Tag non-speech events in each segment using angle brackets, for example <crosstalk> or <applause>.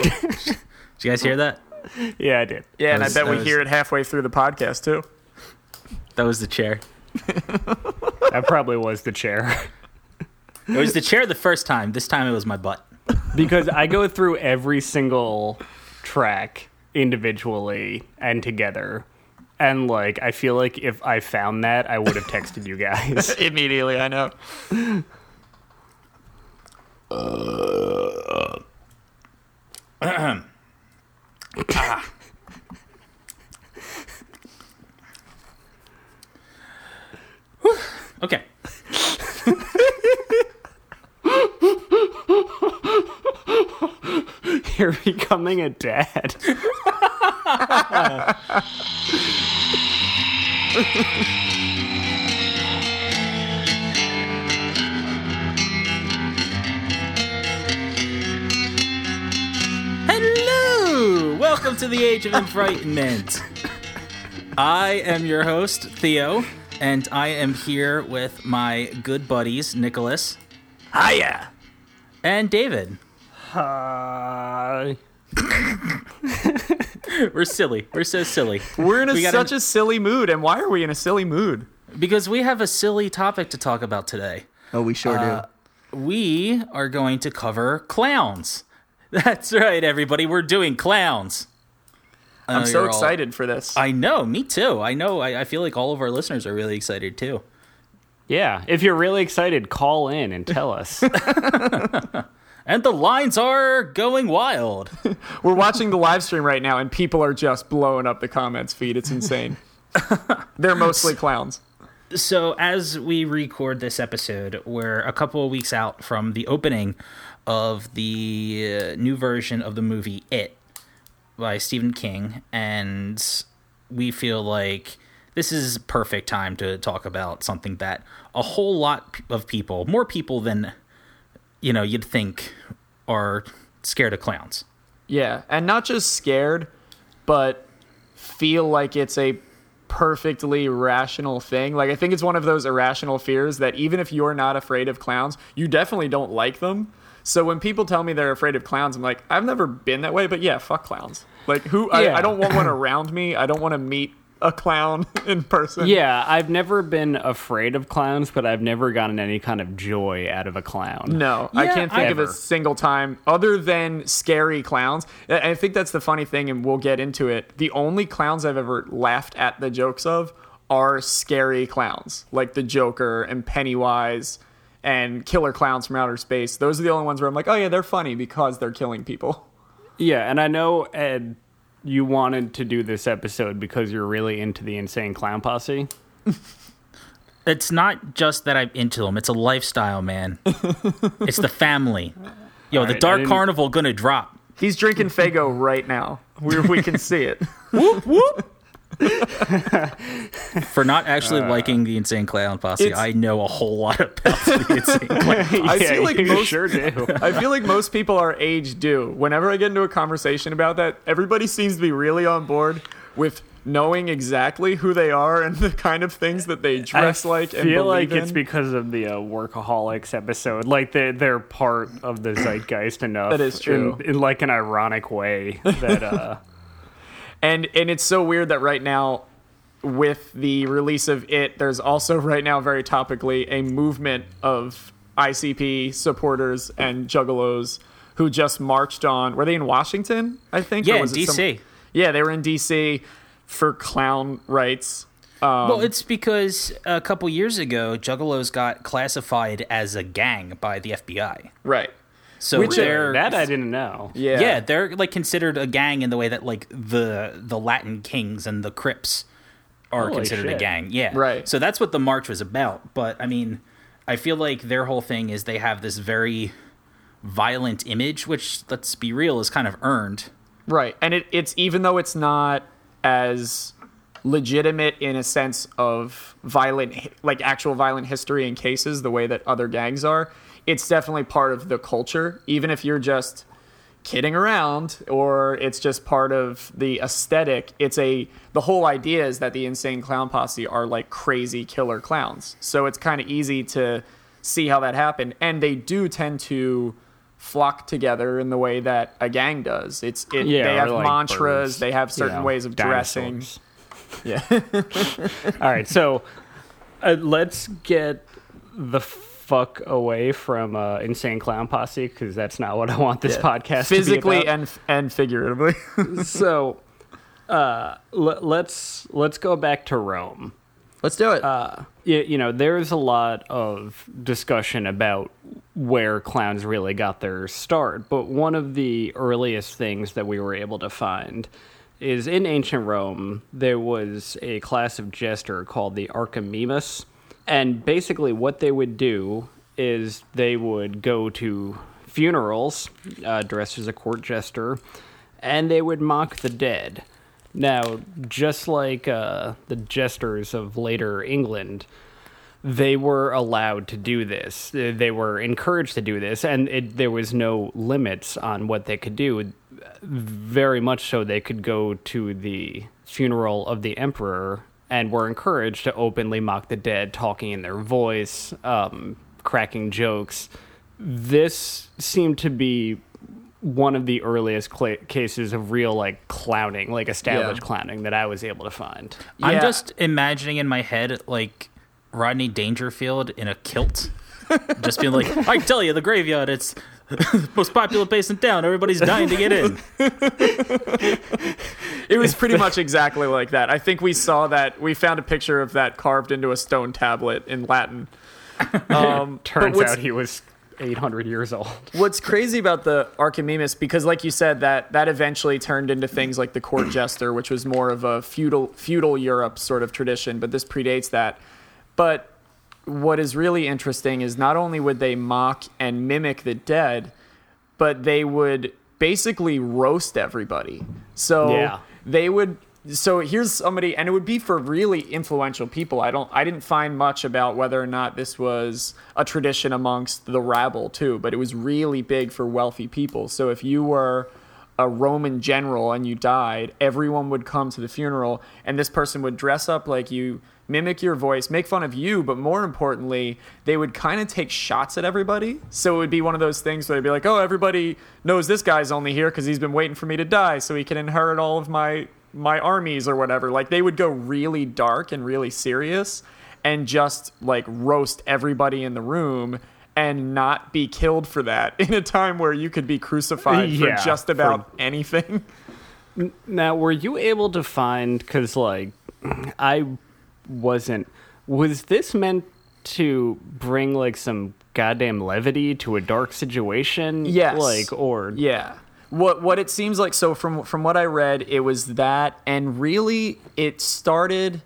Did you guys hear that? Yeah, I did. Yeah, and That I bet we was- hear it halfway through the podcast too. That was the chair. That probably was the chair. It was the chair the first time. This time it was my butt. because I go through every single track individually and together. And like I feel like if I found that, I would have texted you guys. <laughs> Immediately, I know. <laughs> Okay. <laughs> You're becoming a dad. Hello! Welcome to the Age of Enfrightenment. I am your host, Theo, and I am here with my good buddies, Nicholas Hiya. and David. Hi. <laughs> We're silly. We're so silly. We're in a, We gotta- such a silly mood, and why are we in a silly mood? Because we have a silly topic to talk about today. Oh, we sure Uh, We are going to cover clowns. <laughs> That's right, everybody. We're doing clowns. I'm so you're all- excited for this. I know, me too. I know. I, I feel like all of our listeners are really excited too. yeah, if you're really excited, call in and tell <laughs> us. <laughs> And the lines are going wild. <laughs> We're watching the live stream right now, and people are just blowing up the comments feed. It's insane. They're mostly clowns. so, as we record this episode, we're a couple of weeks out from the opening of the uh, new version of the movie It by Stephen King, and we feel like this is perfect time to talk about something that a whole lot of people, more people than you know, you'd think are scared of clowns. Yeah, and not just scared, but feel like it's a perfectly rational thing. Like I think it's one of those irrational fears that even if you're not afraid of clowns, you definitely don't like them. So when people tell me they're afraid of clowns, I'm like, I've never been that way, but yeah, fuck clowns. Like who I, Yeah. I don't want one <laughs> around me. I don't want to meet a clown <laughs> in person. yeah, I've never been afraid of clowns, but I've never gotten any kind of joy out of a clown. No, I can't think of a single time other than scary clowns. I think that's the funny thing, and we'll get into it. The only clowns I've ever laughed at the jokes of are scary clowns, like the Joker and Pennywise and killer clowns from outer space. Those are the only ones where I'm like, oh yeah, they're funny because they're killing people. Yeah, and I know Ed, you wanted to do this episode because you're really into the insane clown posse. <laughs> It's not just that I'm into them; it's a lifestyle, man. <laughs> it's the family. Yo, the right, Dark Carnival gonna drop. He's drinking Faygo right now. We, we can see it. <laughs> <laughs> For not actually liking the Insane Clown Posse, I know a whole lot about the <laughs> Insane Clown. I yeah, feel like you most- sure do. <laughs> I feel like most people our age do. Whenever I get into a conversation about that, everybody seems to be really on board with knowing exactly who they are and the kind of things that they dress like I feel believe like it's because of the uh, workaholics episode. Like they're, they're part of the <clears throat> zeitgeist enough. That is true. In, in like an ironic way that uh, and and it's so weird that right now with the release of it there's also <laughs> right now very topically a movement of ICP supporters and juggalos who just marched on were they in Washington I think Yeah, Or in was it some- DC. yeah they were in DC for clown rights um, well, it's because a couple years ago, Juggalos got classified as a gang by the FBI. right So Which- they're that I didn't know. yeah yeah, they're like considered a gang in the way that like the the Latin Kings and the Crips are Holy considered a gang. Yeah, Right. So that's what the march was about. But I mean, I feel like their whole thing is they have this very violent image, which let's be real is kind of earned. Right. And it, it's even though it's not as legitimate in a sense of violent, like actual violent history and cases, the way that other gangs are, it's definitely part of the culture. Even if you're just kidding around or it's just part of the aesthetic, it's a, the whole idea is that the insane clown posse are like crazy killer clowns. So it's kind of easy to see how that happened. And they do tend to flock together in the way that a gang does. It's it, Yeah, they have like mantras, birds, they have certain ways of dressing. Yeah. <laughs> All right, so uh, let's get the fuck away from uh, insane clown posse because that's not what I want this podcast Physically to be about. and and figuratively. <laughs> so uh, l- let's let's go back to Rome. Let's do it. you, you know, there's a lot of discussion about where clowns really got their start, but one of the earliest things that we were able to find is in ancient Rome, there was a class of jester called the Archimimus. And basically, what they would do is they would go to funerals uh, dressed as a court jester, and they would mock the dead. Now, just like uh, the jesters of later England, they were allowed to do this. They were encouraged to do this, and it, there was no limits on what they could do. Very much so, they could go to the funeral of the emperor and were encouraged to openly mock the dead, talking in their voice, um, cracking jokes. This seemed to be one of the earliest cla cases of real like clowning, like established Yeah. clowning that I was able to find. I'm just imagining in my head like Rodney Dangerfield in a kilt, <laughs> just being like, "I tell you, the graveyard, it's the <laughs> most popular place in town. Everybody's dying to get in." It was pretty much exactly like that. I think we saw that. We found a picture of that carved into a stone tablet in Latin. <laughs> Um, Turns out he was 800 years old. What's crazy about the Archimedes, because like you said, that that eventually turned into things like the court <clears throat> jester, which was more of a feudal feudal Europe sort of tradition, but this predates that. But what is really interesting is not only would they mock and mimic the dead, but they would basically roast everybody. So Yeah. they would so here's somebody and it would be for really influential people i don't i didn't find much about whether or not this was a tradition amongst the rabble too but it was really big for wealthy people so if you were a roman general and you died everyone would come to the funeral and this person would dress up like you mimic your voice make fun of you but more importantly they would kind of take shots at everybody so it would be one of those things where they'd be like oh everybody knows this guy's only here because he's been waiting for me to die so he can inherit all of my my armies or whatever. Like they would go really dark and really serious and just like roast everybody in the room and not be killed for that <laughs> in a time where you could be crucified Yeah, for just for- about anything. <laughs> Now, were you able to find, because, like, I wasn't, was this meant to bring, like, some goddamn levity to a dark situation? Yes. Like, or. Yeah. What what it seems like so from from what I read it was that and really it started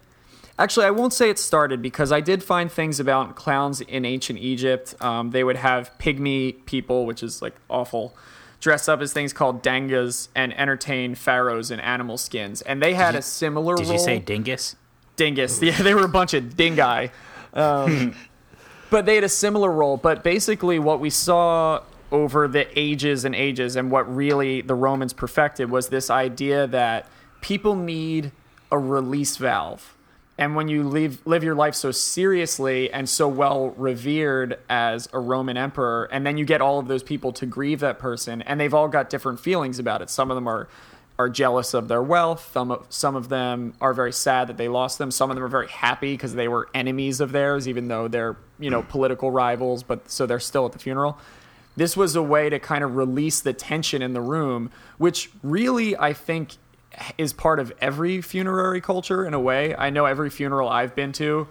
Actually, I won't say it started because I did find things about clowns in ancient Egypt. Um, they would have pygmy people, which is like awful, dress up as things called dangas and entertain pharaohs in animal skins. And they had a similar Did role. you say dingus? dingus. <laughs> Yeah, they were a bunch of dingai. Um, <laughs> but they had a similar role. But basically, what we saw over the ages and ages, and what really the Romans perfected, was this idea that people need a release valve. And when you live, live your life so seriously and so well revered as a Roman emperor, and then you get all of those people to grieve that person, and they've all got different feelings about it. Some of them are are jealous of their wealth. Some of, some of them are very sad that they lost them. Some of them are very happy because they were enemies of theirs, even though they're you know political rivals. But so they're still at the funeral. This was a way to kind of release the tension in the room, which really I think is part of every funerary culture in a way. I know every funeral I've been to,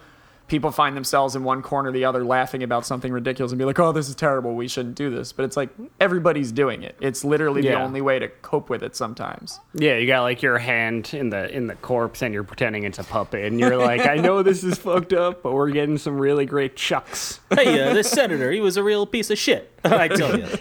people find themselves in one corner or the other laughing about something ridiculous and be like, "Oh, this is terrible. We shouldn't do this." But it's like everybody's doing it. It's literally the only way to cope with it sometimes. Yeah, you got like your hand in the in the corpse, and you're pretending it's a puppet, and you're like, I know this is <laughs> fucked up, but we're getting some really great chucks. hey, uh, this senator, he was a real piece of shit. <laughs> I tell you. <laughs>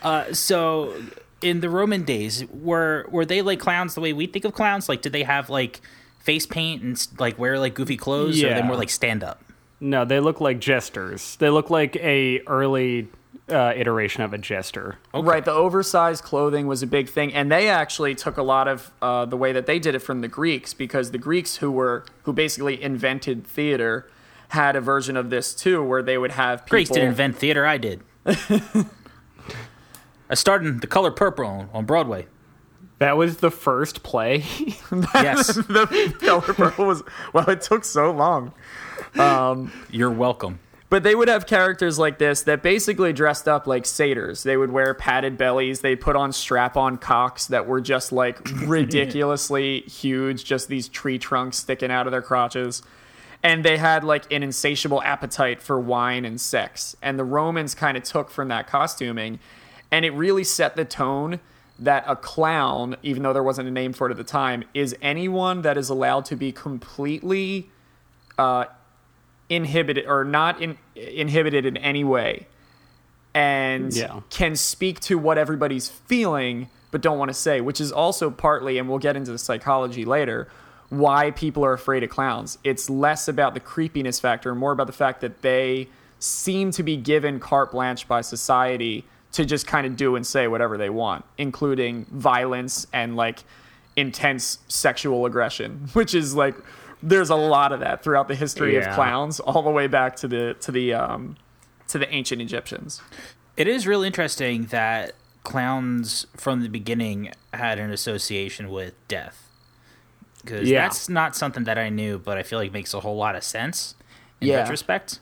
Uh, so, in the Roman days, were were they like clowns the way we think of clowns? Like, did they have like face paint and like wear like goofy clothes, or are they Yeah. more like stand up? No, they look like jesters. They look like a early uh, iteration of a jester. Right, the oversized clothing was a big thing, and they actually took a lot of uh, the way that they did it from the Greeks, because the Greeks who were who basically invented theater had a version of this too, where they would have people. Greeks didn't invent theater. I did. <laughs> Uh, I starred in The Color Purple on, on Broadway. That was the first play. <laughs> Yes, <laughs> the color purple was well. It took so long. Um, you're welcome. But they would have characters like this that basically dressed up like satyrs. They would wear padded bellies. They put on strap on cocks that were just like <coughs> ridiculously huge, just these tree trunks sticking out of their crotches. And they had like an insatiable appetite for wine and sex. And the Romans kind of took from that costuming. And it really set the tone that a clown, even though there wasn't a name for it at the time, is anyone that is allowed to be completely uh, inhibited or not in, inhibited in any way and Yeah. can speak to what everybody's feeling but don't want to say which is also partly and we'll get into the psychology later why people are afraid of clowns it's less about the creepiness factor more about the fact that they seem to be given carte blanche by society to just kind of do and say whatever they want including violence and like intense sexual aggression <laughs> which is like there's a lot of that throughout the history Yeah. of clowns all the way back to the to the um to the ancient Egyptians. It is really interesting that clowns from the beginning had an association with death. Because Yeah. that's not something that I knew, but I feel like makes a whole lot of sense in Yeah. retrospect.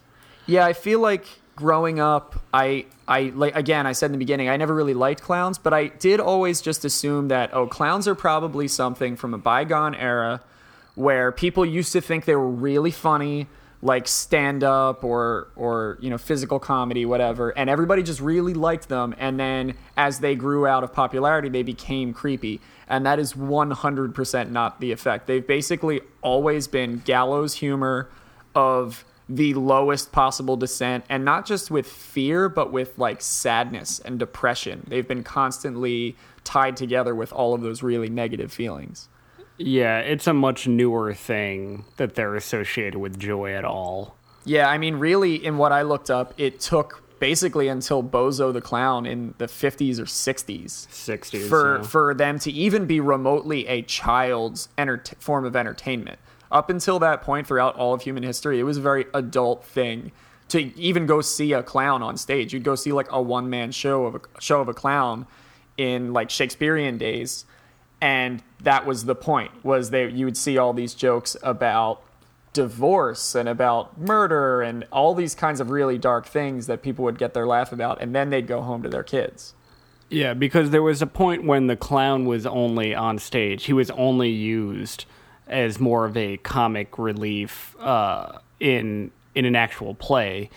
Yeah, I feel like growing up, I I like again, I said in the beginning, I never really liked clowns, but I did always just assume that oh, clowns are probably something from a bygone era where people used to think they were really funny, like stand up or or you know physical comedy, whatever, and everybody just really liked them. And then as they grew out of popularity, they became creepy, and that is one hundred percent not the effect. They've basically always been gallows humor of the lowest possible descent and not just with fear but with like sadness and depression they've been constantly tied together with all of those really negative feelings yeah, it's a much newer thing that they're associated with joy at all. yeah i mean really in what i looked up it took basically until bozo the clown in the 50s or 60s 60s. for yeah. for them to even be remotely a child's enter- form of entertainment. Up until that point, throughout all of human history, it was a very adult thing to even go see a clown on stage. You'd go see like a one man show of a show of a clown in like Shakespearean days, and that was the point. Was that you would see all these jokes about divorce and about murder and all these kinds of really dark things that people would get their laugh about, and then they'd go home to their kids. Yeah, because there was a point when the clown was only on stage. He was only used as more of a comic relief uh, in in an actual play.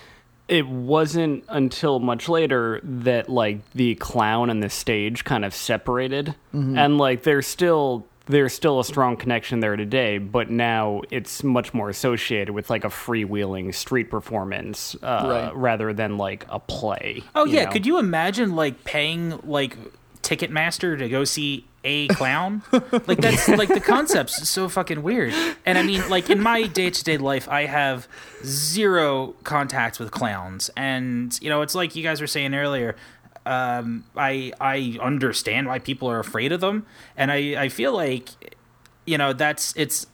It wasn't until much later that like the clown and the stage kind of separated, and like there's still there's still a strong connection there today, but now it's much more associated with like a freewheeling street performance uh, Right. rather than like a play. Oh yeah, know? could you imagine like paying like Ticketmaster to go see a clown? like that's like the concept's so fucking weird. And I mean, like in my day to day life, I have zero contacts with clowns, and you know, it's like you guys were saying earlier. Um, I I understand why people are afraid of them, and I I feel like you know that's it's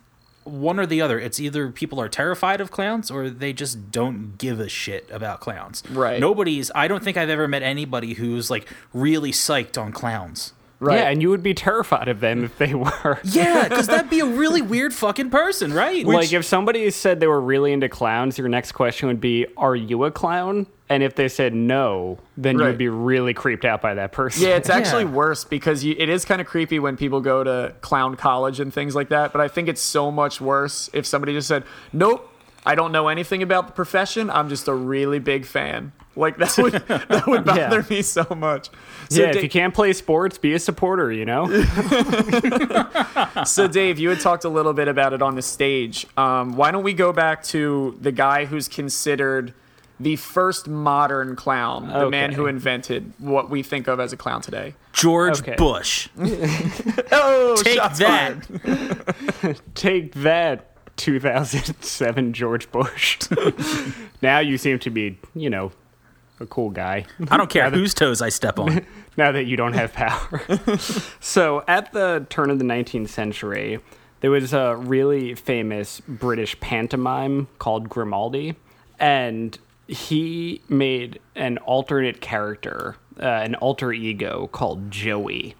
one or the other. It's either people are terrified of clowns or they just don't give a shit about clowns. Right. Nobody's. I don't think I've ever met anybody who's like really psyched on clowns. Yeah, and you would be terrified of them if they <laughs> were. Yeah, because that'd be a really weird fucking person, right? like if somebody said they were really into clowns, your next question would be, "Are you a clown?" And if they said no, then you would be really creeped out by that person. Yeah, it's <laughs> actually Yeah. worse because you, it is kind of creepy when people go to clown college and things like that. But I think it's so much worse if somebody just said, "Nope, I don't know anything about the profession. I'm just a really big fan." Like that would <laughs> that would Yeah. bother me so much. <laughs> So, yeah. If you can't play sports, be a supporter. You know. <laughs> <laughs> so Dave, you had talked a little bit about it on the stage. Um, why don't we go back to the guy who's considered the first modern clown, the man who invented what we think of as a clown today? George Okay. Bush. Oh, Take shots that. Take that, 2007 George Bush. now you seem to be, you know, a cool guy. I don't care whose toes I step on. <laughs> now that you don't have power. <laughs> so, at the turn of the 19th century, there was a really famous British pantomime called Grimaldi, and he made an alternate character uh, an alter ego called Joey,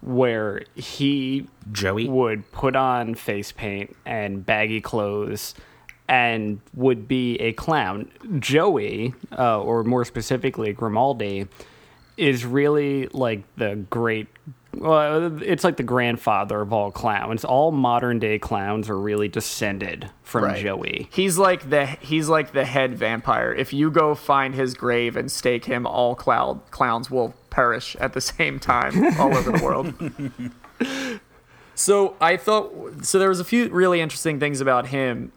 where he Joey. would put on face paint and baggy clothes and would be a clown. Joey, uh, or more specifically Grimaldi, is really like the great. Well, it's like the grandfather of all clowns. All modern day clowns are really descended from Right. Joey. He's like the he's like the head vampire. If you go find his grave and stake him, all cloud clowns will perish at the same time all over the world. <laughs> so I thought so there was a few really interesting things about him.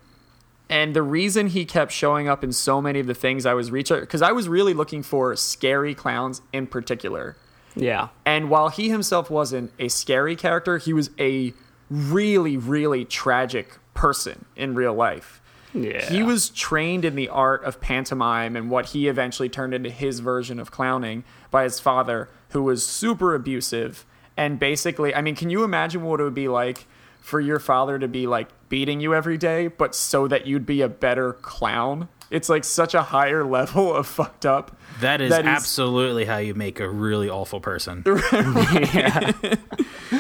And the reason he kept showing up in so many of the things I was reaching because I was really looking for scary clowns in particular. Yeah. And while he himself wasn't a scary character, he was a really, really tragic person in real life. Yeah. He was trained in the art of pantomime and what he eventually turned into his version of clowning by his father, who was super abusive. And basically, I mean, can you imagine what it would be like for your father to be like beating you every day, but so that you'd be a better clown? It's like such a higher <laughs> level of fucked up. That is That absolutely how you make a really awful person. <laughs>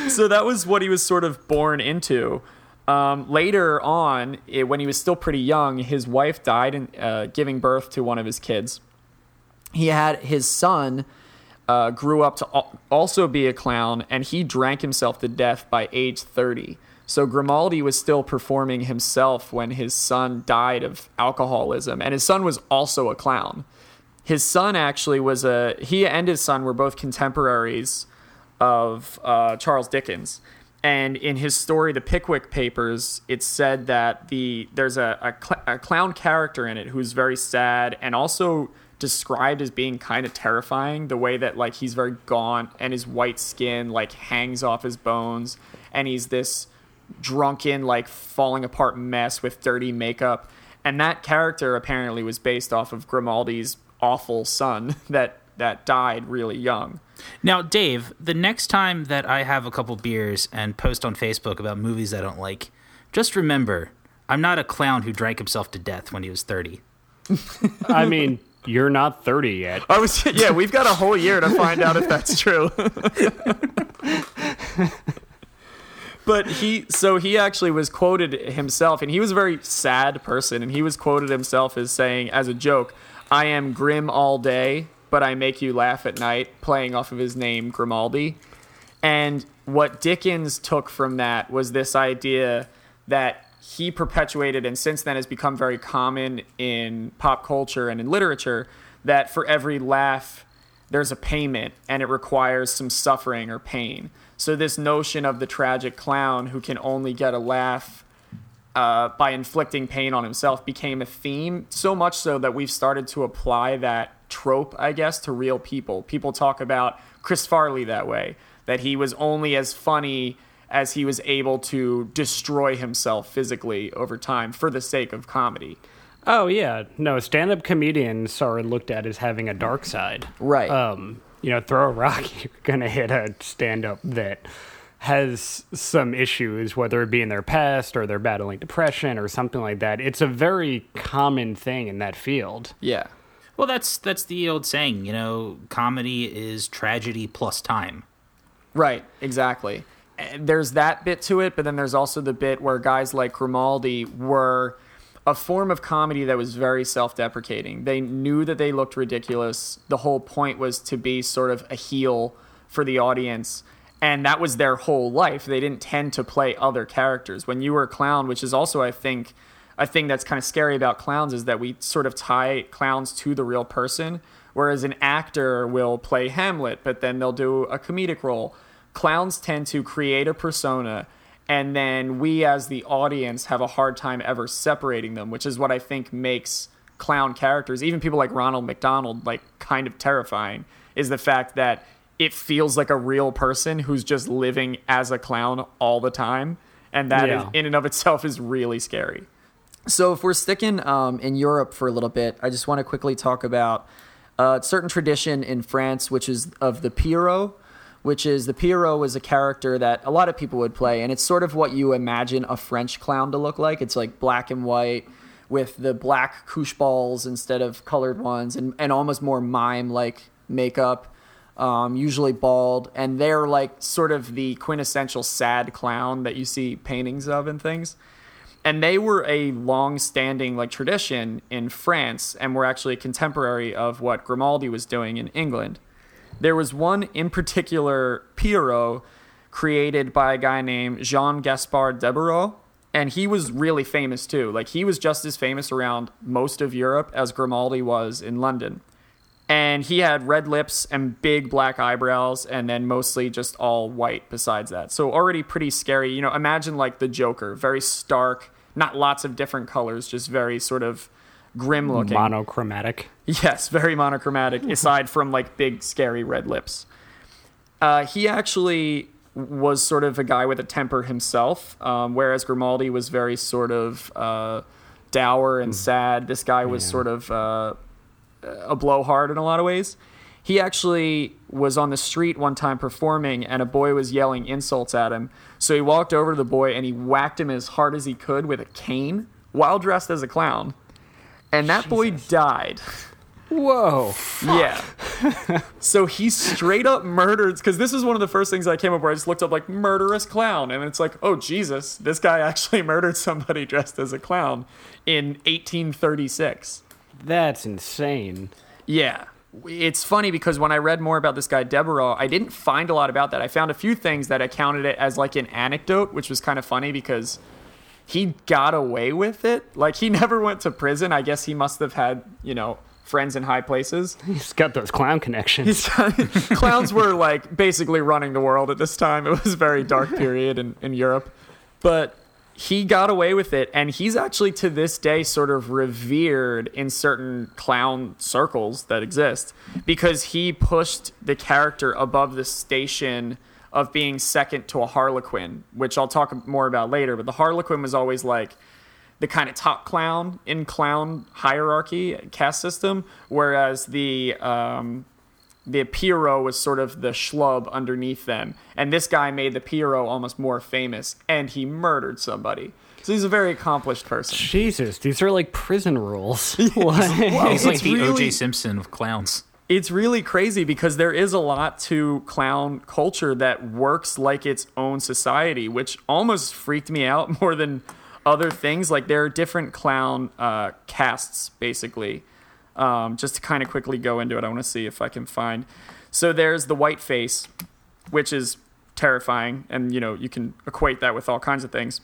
so that was what he was sort of born into. Um, later on, it, when he was still pretty young, his wife died in uh, giving birth to one of his kids. He had his son uh, grew up to al- also be a clown, and he drank himself to death by age 30. So Grimaldi was still performing himself when his son died of alcoholism, and his son was also a clown. His son actually was a he and his son were both contemporaries of uh, Charles Dickens. And in his story, The Pickwick Papers, it's said that the there's a, a, cl- a clown character in it who's very sad and also described as being kind of terrifying. The way that like he's very gaunt and his white skin like hangs off his bones, and he's this drunken, like falling apart mess with dirty makeup. And that character apparently was based off of Grimaldi's awful son <laughs> that that died really young. Now, Dave, the next time that I have a couple beers and post on Facebook about movies I don't like, just remember, I'm not a clown who drank himself to death when he was 30. I mean, you're not 30 yet. I was <laughs> yeah, we've got a whole year to find out if that's true. <laughs> but he so he actually was quoted himself and he was a very sad person and he was quoted himself as saying as a joke, I am grim all day, but I make you laugh at night, playing off of his name Grimaldi. And what Dickens took from that was this idea that he perpetuated and since then has become very common in pop culture and in literature that for every laugh there's a payment and it requires some suffering or pain. So this notion of the tragic clown who can only get a laugh uh, by inflicting pain on himself became a theme so much so that we've started to apply that trope, I guess, to real people. People talk about Chris Farley that way, that he was only as funny as he was able to destroy himself physically over time for the sake of comedy. Oh, yeah. No, stand up comedians are looked at as having a dark side. Right. Um, you know, throw a rock, <laughs> you're going to hit a stand up that has some issues, whether it be in their past or they're battling depression or something like that. It's a very common thing in that field. yeah. Well, that's that's the old saying, you know, comedy is tragedy plus time. Right, exactly. Eh, there's that bit to it, but then there's also the bit where guys like Grimaldi were a form of comedy that was very self deprecating. They knew that they looked ridiculous. The whole point was to be sort of a heel for the audience. And that was their whole life. They didn't tend to play other characters. When you were a clown, which is also, I think, a thing that's kind of scary about clowns, is that we sort of tie clowns to the real person. Whereas an actor will play Hamlet, but then they'll do a comedic role. Clowns tend to create a persona, and then we as the audience have a hard time ever separating them, which is what I think makes clown characters, even people like Ronald McDonald, like kind of terrifying, is the fact that it feels like a real person who's just living as a clown all the time. And that is Yeah. in and of itself is really scary. So, if we're sticking um, in Europe for a little bit, I just want to quickly talk about a certain tradition in France, which is of the Pierrot, which is the Pierrot was a character that a lot of people would play, and it's sort of what you imagine a French clown to look like. It's like black and white with the black couche balls instead of colored ones, and, and almost more mime like makeup. um, usually bald, and they're like sort of the quintessential sad clown that you see paintings of and things. And they were a long-standing like tradition in France, and were actually a contemporary of what Grimaldi was doing in England. There was one in particular, Pierrot, created by a guy named Jean Gaspard Deburau, and he was really famous too. Like he was just as famous around most of Europe as Grimaldi was in London. And he had red lips and big black eyebrows, and then mostly just all white besides that. So already pretty scary. You know, imagine like the Joker, very stark, not lots of different colors, just very sort of grim looking. Monochromatic. Yes, very monochromatic, aside from like big, scary red lips. Uh, he actually was sort of a guy with a temper himself, um, whereas Grimaldi was very sort of uh, dour and sad. This guy was Yeah. sort of uh, a blowhard in a lot of ways. He actually was on the street one time performing, and a boy was yelling insults at him. So he walked over to the boy and he whacked him as hard as he could with a cane while dressed as a clown. And that boy died. Whoa. Yeah. so he straight up murdered because this is one of the first things I came up where I just looked up like murderous clown, and it's like, oh Jesus, this guy <laughs> actually murdered somebody dressed as a clown in 1836. That's insane. Yeah. It's funny because when I read more about this guy Deburau, I didn't find a lot about that. I found a few things that accounted it as like an anecdote, which was kind of funny because he got away with it. Like he <laughs> never went to prison. I guess he must have had, you know, friends in high places. He's got those clown connections. <laughs> clowns were like basically running the world at this time. It was a very dark <laughs> period in, in Europe. But he got away with it, and he's actually to this day sort of revered in certain clown circles that exist because he pushed the character above the station of being second to a Harlequin, which I'll talk more about later. But the Harlequin was always like the kind of top clown in clown hierarchy caste system, whereas the um, the Pierrot was sort of the schlub underneath them, and this guy made the Pierrot almost more famous, and he murdered somebody. So he's a very accomplished person. Jesus, these are like prison rules. <laughs> What? He's like it's the really- O.J. Simpson of clowns. It's really crazy because there is a lot to clown culture that works like its own society, which almost freaked me out <laughs> more than other things. Like there are different clown uh, castes, basically. Um, just to kind of quickly go into it, I want to see if I can find. So there's the white face, which is terrifying, and you know you can equate that with all kinds of things.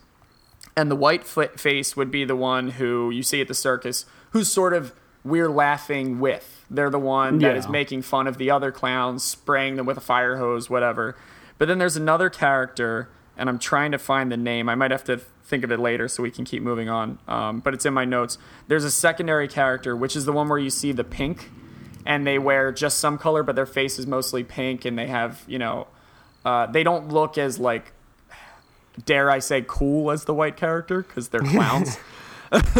And the white face would be the one who you see at the circus, who's sort of we're laughing with. They're the one that is Yeah. making fun of the other clowns, spraying them with a fire hose, whatever. But then there's another character, and I'm trying to find the name. I might have to think of it later so we can keep moving on. Um, but it's in my notes. There's a secondary character, which is the one where you see the pink, and they wear just some color, but their face is mostly pink, and they have, you know, uh, they don't look as like dare I say, cool as the white character because they're clowns. <laughs>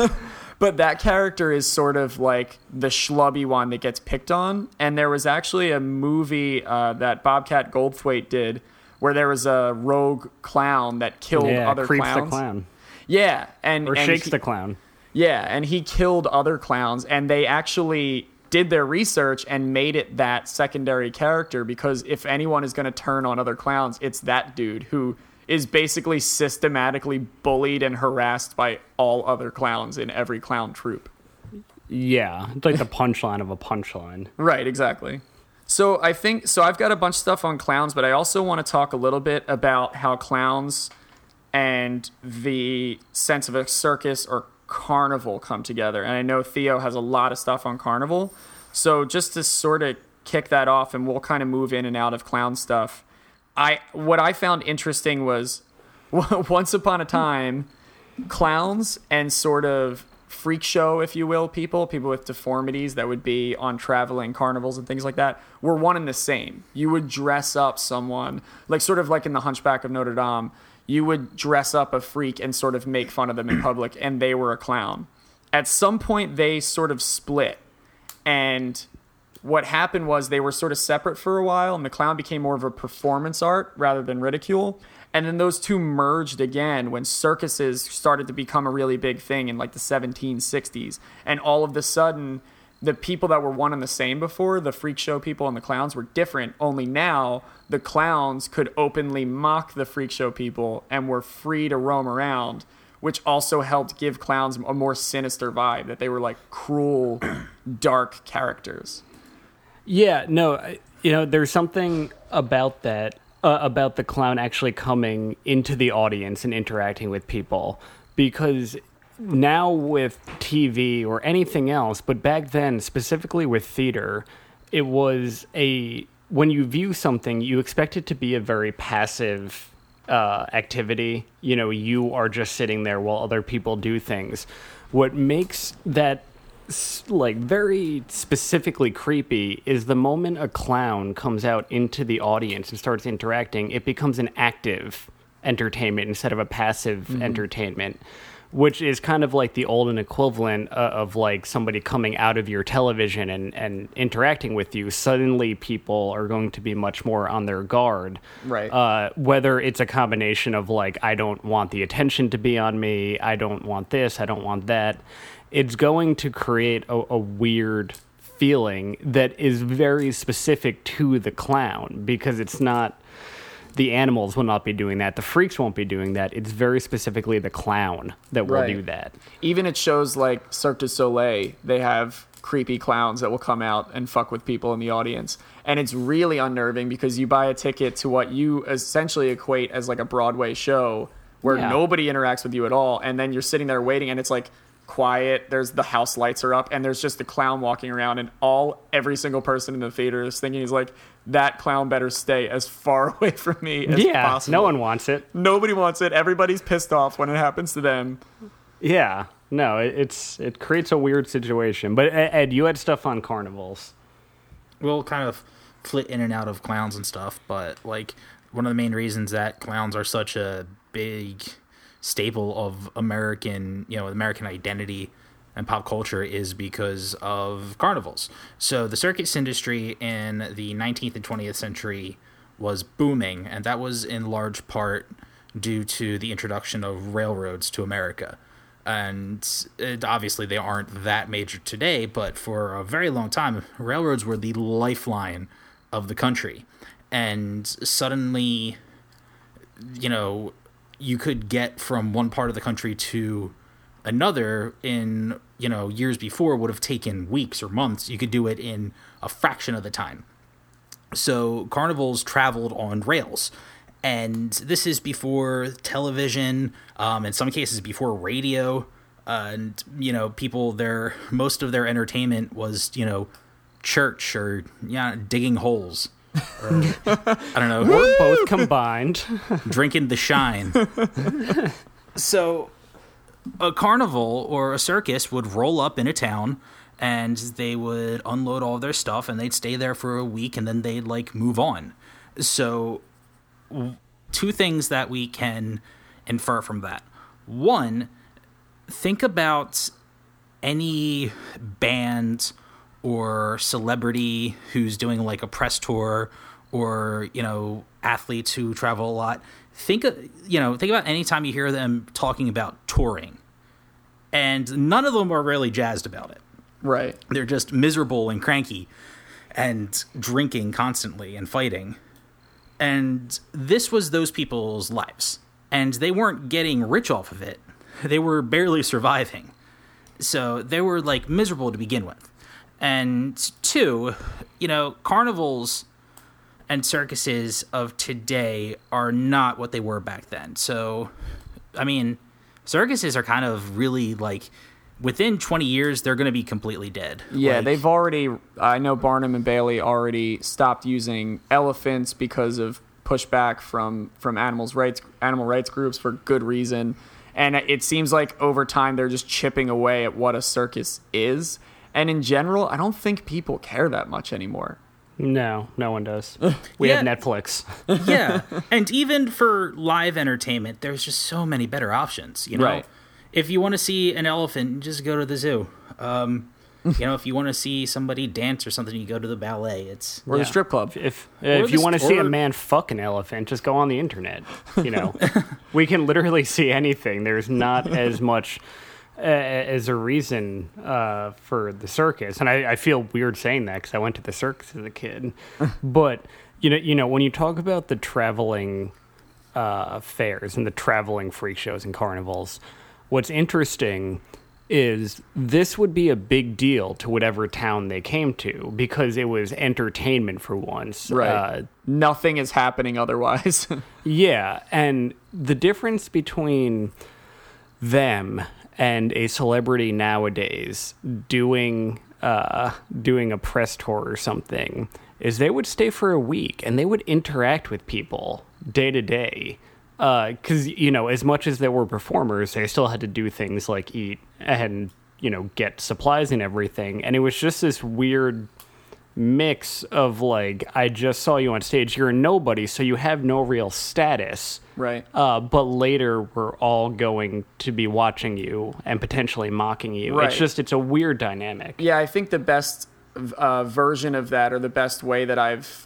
but that character is sort of like the schlubby one that gets picked on. And there was actually a movie uh, that Bobcat Goldthwait did where there was a rogue clown that killed yeah, other creeps clowns. the clown. Yeah, and Or and shakes he- the clown. yeah, and he killed other clowns, and they actually did their research and made it that secondary character because if anyone is going to turn on other clowns, it's that dude who is basically systematically bullied and harassed by all other clowns in every clown troupe. Yeah, it's like the punchline of a punchline. Right, exactly. So I think so I've got a bunch of stuff on clowns, but I also want to talk a little bit about how clowns and the sense of a circus or carnival come together. And I know Theo has a lot of stuff on carnival. So just to sort of kick that off and we'll kind of move in and out of clown stuff. I what I found interesting was <laughs> once upon a time clowns and sort of freak show, if you will, people, people with deformities that would be on traveling carnivals and things like that, were one and the same. You would dress up someone, like sort of like in the Hunchback of Notre Dame, you would dress up a freak and sort of make fun of them in <clears throat> public, and they were a clown. At some point, they sort of split. And what happened was they were sort of separate for a while, and the clown became more of a performance art rather than ridicule. And then those two merged again when circuses started to become a really big thing in like the 1760s. And all of the sudden, the people that were one and the same before, the freak show people and the clowns were different. Only now the clowns could openly mock the freak show people and were free to roam around, which also helped give clowns a more sinister vibe that they were like cruel, <clears throat> dark characters. Yeah, no, you know, there's something about that, uh, about the clown actually coming into the audience and interacting with people. Because now with TV or anything else, but back then, specifically with theater, it was a, when you view something, you expect it to be a very passive uh, activity. You know, you are just sitting there while other people do things. What makes that like very specifically creepy is the moment a clown comes out into the audience and starts interacting, it becomes an active entertainment instead of a passive entertainment. Which is kind of like the olden equivalent uh, of like somebody coming out of your television and, and interacting with you. Suddenly, people are going to be much more on their guard. Right. Uh, whether it's a combination of like, I don't want the attention to be on me, I don't want this, I don't want that it's going to create a, a weird feeling that is very specific to the clown because it's not the animals will not be doing that the freaks won't be doing that it's very specifically the clown that will Right. do that Even it shows like Cirque du Soleil, they have creepy clowns that will come out and fuck with people in the audience. And it's really unnerving because you buy a ticket to what you essentially equate as like a Broadway show where Yeah. nobody interacts with you at all. And then you're sitting there waiting and it's like quiet. There's the house lights are up and there's just a clown walking around and all every single person in the theater is thinking is like, that clown better stay as far <laughs> away from me as yeah possible. no one wants it Nobody wants it. Everybody's pissed off when it happens to them. yeah no it, it's it creates a weird situation but Ed, Ed you had stuff on carnivals we'll kind of flit in and out of clowns and stuff, but like one of the main reasons that clowns are such a big staple of American, you know, American identity and pop culture is because of carnivals. So the circus industry in the 19th and 20th century was booming, and that was in large part due to the introduction of railroads to America. And it, obviously, they aren't that major today, but for a very long time, railroads were the lifeline of the country. And suddenly, you know, you could get from one part of the country to another in, you know, years before would have taken weeks or months. You could do it in a fraction of the time. So carnivals traveled on rails. And this is before television, um, in some cases before radio. Uh, and, you know, people, their most of their entertainment was, you know, church or yeah, digging holes. Or, I don't know. or both combined <laughs> drinking the shine. so, a carnival or a circus would roll up in a town and they would unload all their stuff and they'd stay there for a week and then they'd like move on. So, w- two things that we can infer from that. One, think about any band or celebrity who's doing like a press tour or you know athletes who travel a lot think you know think about any time you hear them talking about touring and none of them are really jazzed about it Right. they're just miserable and cranky and drinking constantly and fighting. And this was those people's lives. And they weren't getting rich off of it. They were barely surviving. So they were like miserable to begin with. And two, you know, carnivals and circuses of today are not what they were back then. So, I mean, circuses are kind of really like within 20 years they're going to be completely dead. Yeah, Like, they've already. I know Barnum and Bailey already stopped using elephants because of pushback from from animals rights animal rights groups for good reason, and it seems like over time they're just chipping away at what a circus is. And in general, I don't think people care that much anymore. no no one does <laughs> we Yeah. have netflix yeah, <laughs> and even for live entertainment, there's just so many better options. You know, Right. if you want to see an elephant, just go to the zoo. Um, you know, if you want to see somebody dance or something, you go to the ballet. It's Or yeah. the strip club. if if you want to see a man fuck an elephant, just go on the internet. You know, <laughs> we can literally see anything. There's not as much as a reason uh, for the circus, and I, I feel weird saying that because I went to the circus as a kid. <laughs> but you know, you know, when you talk about the traveling uh, fairs and the traveling freak shows and carnivals, what's interesting is this would be a big deal to whatever town they came to because it was entertainment for once. Right. Uh, Nothing is happening otherwise. <laughs> yeah, and the difference between them and a celebrity nowadays doing uh, doing a press tour or something is they would stay for a week and they would interact with people day to day. Because you know, as much as they were performers, they still had to do things like eat and you know get supplies and everything. And it was just this weird mix of like, I just saw you on stage. You're a nobody, so you have no real status. right. Uh, but later, we're all going to be watching you and potentially mocking you. Right. It's just, it's a weird dynamic. Yeah, I think the best uh, version of that, or the best way that I've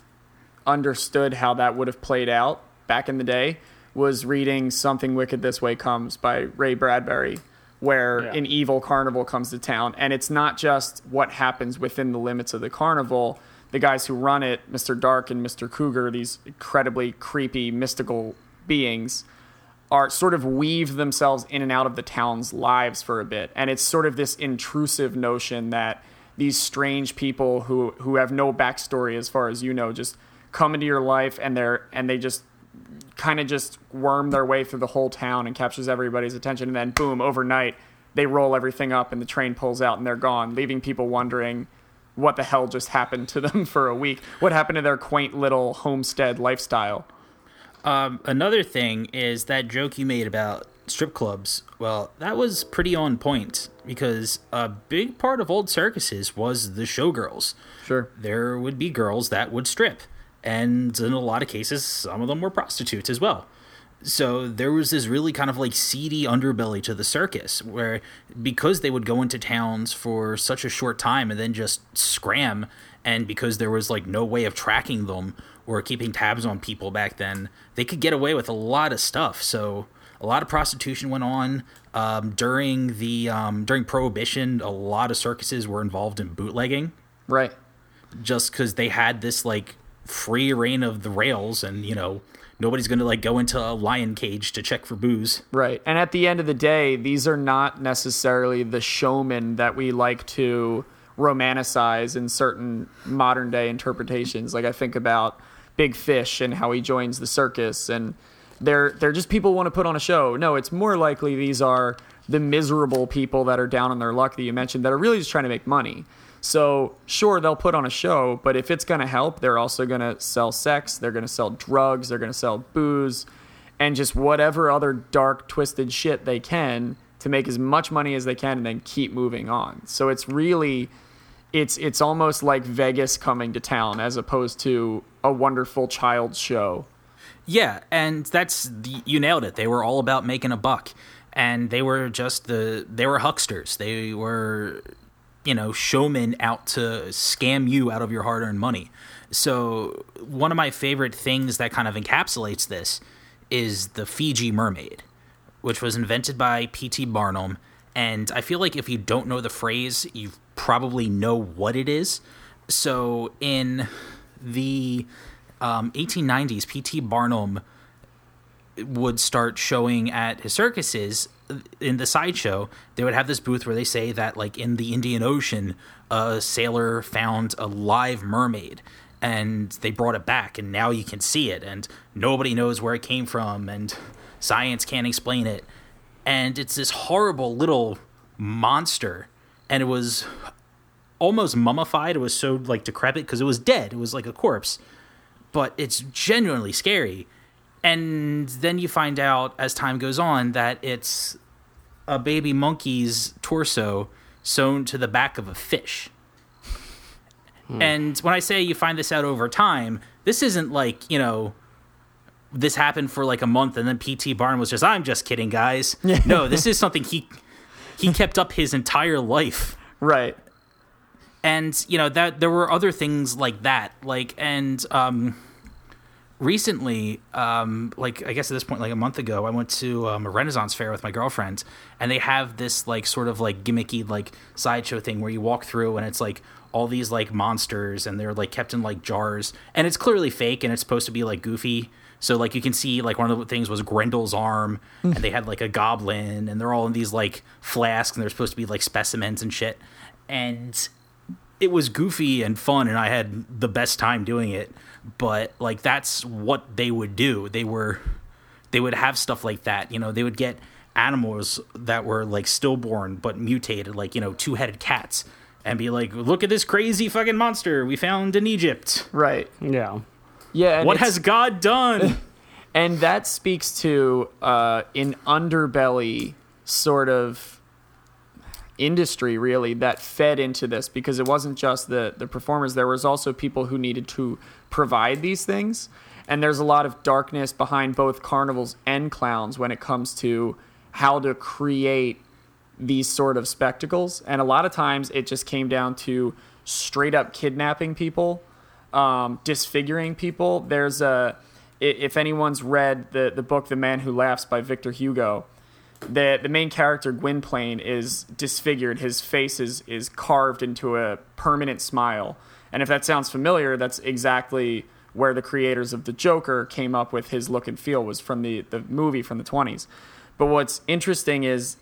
understood how that would have played out back in the day, was reading Something Wicked This Way Comes by Ray Bradbury, where Yeah. an evil carnival comes to town. And it's not just what happens within the limits of the carnival. The guys who run it, Mr. Dark and Mr. Cooger, these incredibly creepy, mystical beings, are sort of weave themselves in and out of the town's lives for a bit. And it's sort of this intrusive notion that these strange people who who have no backstory as far as you know just come into your life and they're and they just kind of just worm their way through the whole town and captures everybody's attention and then boom overnight they roll everything up and the train pulls out and they're gone leaving people wondering what the hell just happened to them <laughs> for a week what happened to their quaint little homestead lifestyle Um, another thing is that joke you made about strip clubs. Well, that was pretty on point because a big part of old circuses was the showgirls. sure There would be girls that would strip, and in a lot of cases, some of them were prostitutes as well. So there was this really kind of like seedy underbelly to the circus where because they would go into towns for such a short time and then just scram and because there was like no way of tracking them or keeping tabs on people back then, they could get away with a lot of stuff. So a lot of prostitution went on um, during the um, during prohibition. A lot of circuses were involved in bootlegging right just because they had this like free reign of the rails and you know nobody's gonna like go into a lion cage to check for booze Right. And at the end of the day, these are not necessarily the showmen that we like to romanticize in certain modern day interpretations. Like I think about Big Fish and how he joins the circus and they're they're just people want to put on a show. No, it's more likely these are the miserable people that are down on their luck that you mentioned that are really just trying to make money. So, sure, they'll put on a show, but if it's going to help, they're also going to sell sex, they're going to sell drugs, they're going to sell booze, and just whatever other dark, twisted shit they can to make as much money as they can and then keep moving on. So it's really it's it's almost like Vegas coming to town as opposed to a wonderful child's show. yeah and that's the, you nailed it they were all about making a buck and they were just the they were hucksters they were you know showmen out to scam you out of your hard-earned money so one of my favorite things that kind of encapsulates this is the fiji mermaid which was invented by P.T. Barnum. And I feel like if you don't know the phrase, you probably know what it is. So in the um, 1890s, P.T. Barnum would start showing at his circuses uh, in the sideshow they would have this booth where they say that like in the indian ocean a sailor found a live mermaid and they brought it back and now you can see it and nobody knows where it came from and science can't explain it. And it's this horrible little monster and it was almost mummified. It was so like decrepit because it was dead. It was like a corpse. But it's genuinely scary and then you find out as time goes on that it's a baby monkey's torso sewn to the back of a fish. And when I say you find this out over time, this isn't like, you know, this happened for like a month and then PT Barnum was just, I'm just kidding, guys. <laughs> no, this is something he he kept up his entire life Right. and you know that there were other things like that like and um recently, um, like I guess at this point, like a month ago, I went to um, a Renaissance fair with my girlfriend, and they have this like sort of like gimmicky like sideshow thing where you walk through and it's like all these like monsters and they're like kept in like jars, and it's clearly fake and it's supposed to be like goofy. So like you can see like one of the things was Grendel's arm, and they had like a goblin, and they're all in these like flasks, and they're supposed to be like specimens and shit, and it was goofy and fun and I had the best time doing it. But like that's what they would do. They were they would have stuff like that. You know, they would get animals that were like stillborn but mutated, like, you know, two headed cats, and be like, Look at this crazy fucking monster we found in Egypt. Right. Yeah. Yeah. What has God done? <laughs> and that speaks to uh, an underbelly sort of industry really that fed into this because it wasn't just the the performers there was also people who needed to provide these things and there's a lot of darkness behind both carnivals and clowns when it comes to how to create these sort of spectacles and a lot of times it just came down to straight up kidnapping people um, disfiguring people there's a if anyone's read the, the book the man who laughs by victor hugo the the main character Gwynplaine is disfigured. His face is is carved into a permanent smile. And if that sounds familiar, that's exactly where the creators of the Joker came up with his look and feel was from the the movie from the 20s. But what's interesting is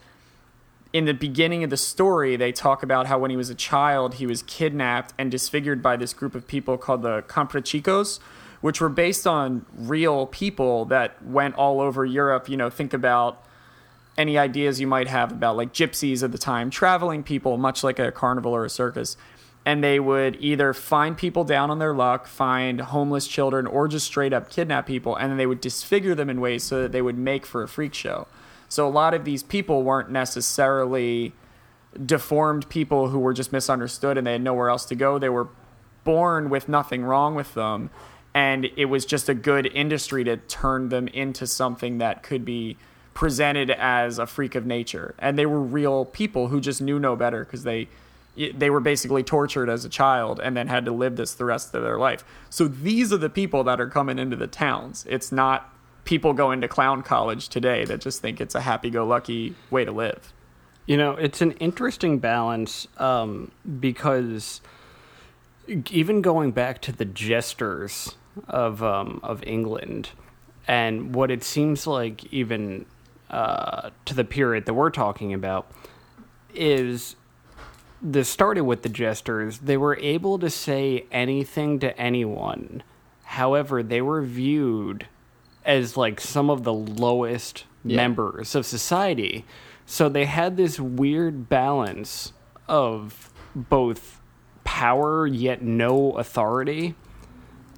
in the beginning of the story, they talk about how when he was a child, he was kidnapped and disfigured by this group of people called the Comprachicos, which were based on real people that went all over Europe. You know, think about any ideas you might have about like gypsies at the time, traveling people, much like a carnival or a circus. And they would either find people down on their luck, find homeless children, or just straight up kidnap people. And then they would disfigure them in ways so that they would make for a freak show. So a lot of these people weren't necessarily deformed people who were just misunderstood and they had nowhere else to go. They were born with nothing wrong with them. And it was just a good industry to turn them into something that could be presented as a freak of nature. And they were real people who just knew no better because they they were basically tortured as a child and then had to live this the rest of their life. So these are the people that are coming into the towns. It's not people going to clown college today that just think it's a happy-go-lucky way to live. You know, it's an interesting balance um, because even going back to the jesters of um, of England and what it seems like even uh, to the period that we're talking about is this started with the jesters. They were able to say anything to anyone. However, they were viewed as like some of the lowest Yeah. members of society. So they had this weird balance of both power yet no authority.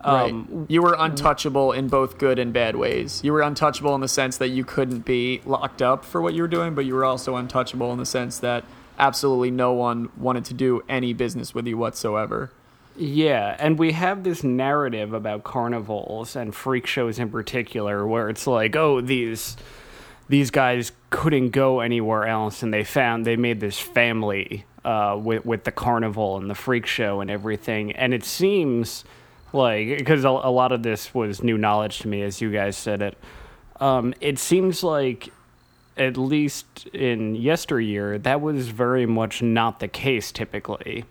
Um, right. You were untouchable in both good and bad ways. You were untouchable in the sense that you couldn't be locked up for what you were doing, but you were also untouchable in the sense that absolutely no one wanted to do any business with you whatsoever. Yeah, and we have this narrative about carnivals and freak shows in particular where it's like, oh, these these guys couldn't go anywhere else and they found they made this family uh, with with the carnival and the freak show and everything. And it seems like because a, a lot of this was new knowledge to me as you guys said it. Um, it seems like at least in yesteryear, that was very much not the case typically.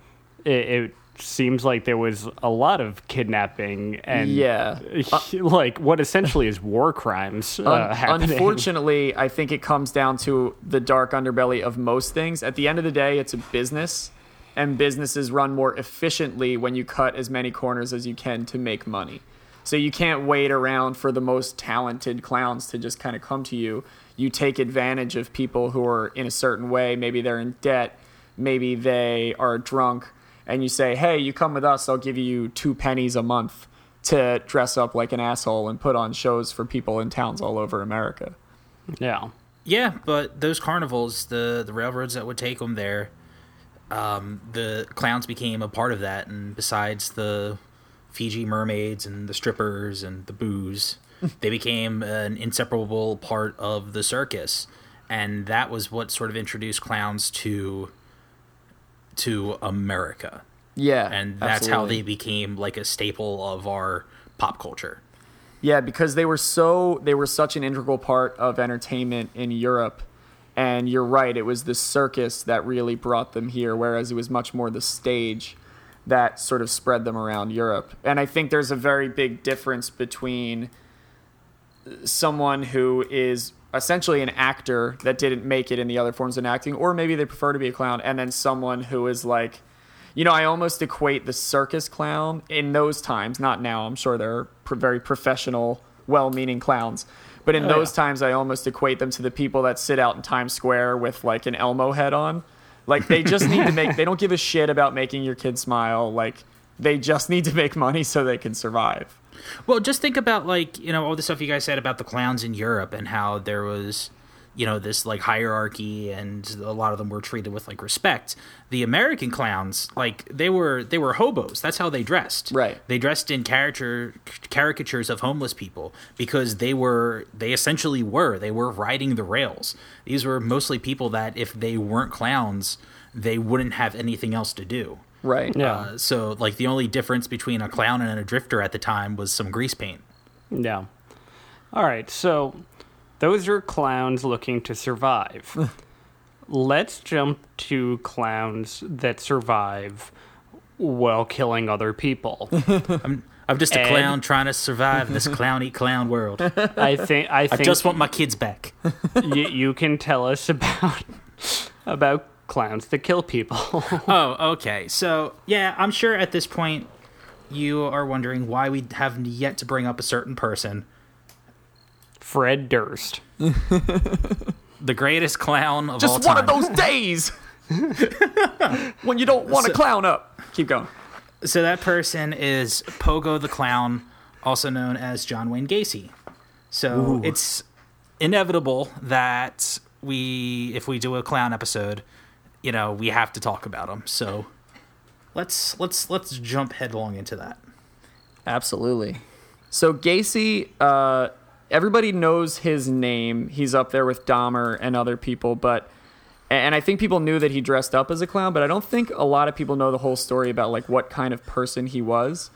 It, it seems like there was a lot of kidnapping and Yeah. <laughs> like what essentially is war crimes uh, Un- <laughs> happening. Unfortunately, I think it comes down to the dark underbelly of most things. At the end of the day, it's a business, and businesses run more efficiently when you cut as many corners as you can to make money. So you can't wait around for the most talented clowns to just kind of come to you. You take advantage of people who are in a certain way. Maybe they're in debt, maybe they are drunk, and you say, "Hey, you come with us. I'll give you two pennies a month." To dress up like an asshole and put on shows for people in towns all over America. yeah. Yeah, but those carnivals, the the railroads that would take them there, um, the clowns became a part of that. And besides the Fiji mermaids and the strippers and the booze, they became an inseparable part of the circus. And that was what sort of introduced clowns to to America. Yeah, And that's how they became like a staple of our pop culture. Yeah, because they were so they were such an integral part of entertainment in Europe. And you're right, it was the circus that really brought them here, whereas it was much more the stage that sort of spread them around Europe. And I think there's a very big difference between someone who is essentially an actor that didn't make it in the other forms of acting, or maybe they prefer to be a clown, and then someone who is like, you know, I almost equate the circus clown in those times, not now. I'm sure they're pro- very professional, well meaning clowns. But in Oh, those yeah. times, I almost equate them to the people that sit out in Times Square with like an Elmo head on. Like they just need to make, they don't give a shit about making your kid smile. Like they just need to make money so they can survive. Well, just think about like you know all the stuff you guys said about the clowns in Europe and how there was, you know, this like hierarchy and a lot of them were treated with like respect. The American clowns, like they were they were hobos. That's how they dressed. Right. They dressed in caricature caricatures of homeless people because they were they essentially were they were riding the rails. These were mostly people that if they weren't clowns, they wouldn't have anything else to do. Right. Yeah. Uh, so like the only difference between a clown and a drifter at the time was some grease paint. Yeah. All right, so those are clowns looking to survive. <laughs> Let's jump to clowns that survive while killing other people. <laughs> I'm just a Ed? clown trying to survive in this clowny clown world. <laughs> I think I I just want my kids back. you, you can tell us about about clowns that kill people. <laughs> Oh, okay. So yeah, I'm sure at this point you are wondering why we have yet to bring up a certain person, Fred Durst. <laughs> the greatest clown of all time. Just one of those days <laughs> when you don't want to So- clown up. Keep going. So that person is Pogo the Clown, also known as John Wayne Gacy. So it's inevitable that we, if we do a clown episode, you know, we have to talk about him. So let's let's let's jump headlong into that. Absolutely. So Gacy, uh, everybody knows his name. He's up there with Dahmer and other people, but and I think people knew that he dressed up as a clown, but I don't think a lot of people know the whole story about like what kind of person he was.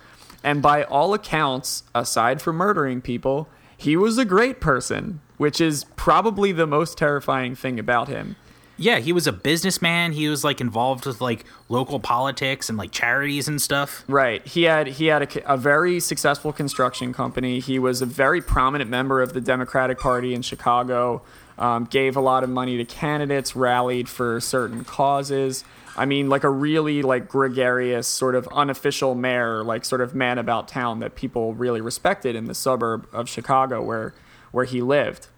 And by all accounts, aside from murdering people, he was a great person, which is probably the most terrifying thing about him. Yeah, he was a businessman. He was like involved with like local politics and like charities and stuff. Right. He had he had a, a very successful construction company. He was a very prominent member of the Democratic Party in Chicago. Um, gave a lot of money to candidates. Rallied for certain causes. I mean, like a really like gregarious sort of unofficial mayor, like sort of man about town that people really respected in the suburb of Chicago where where he lived.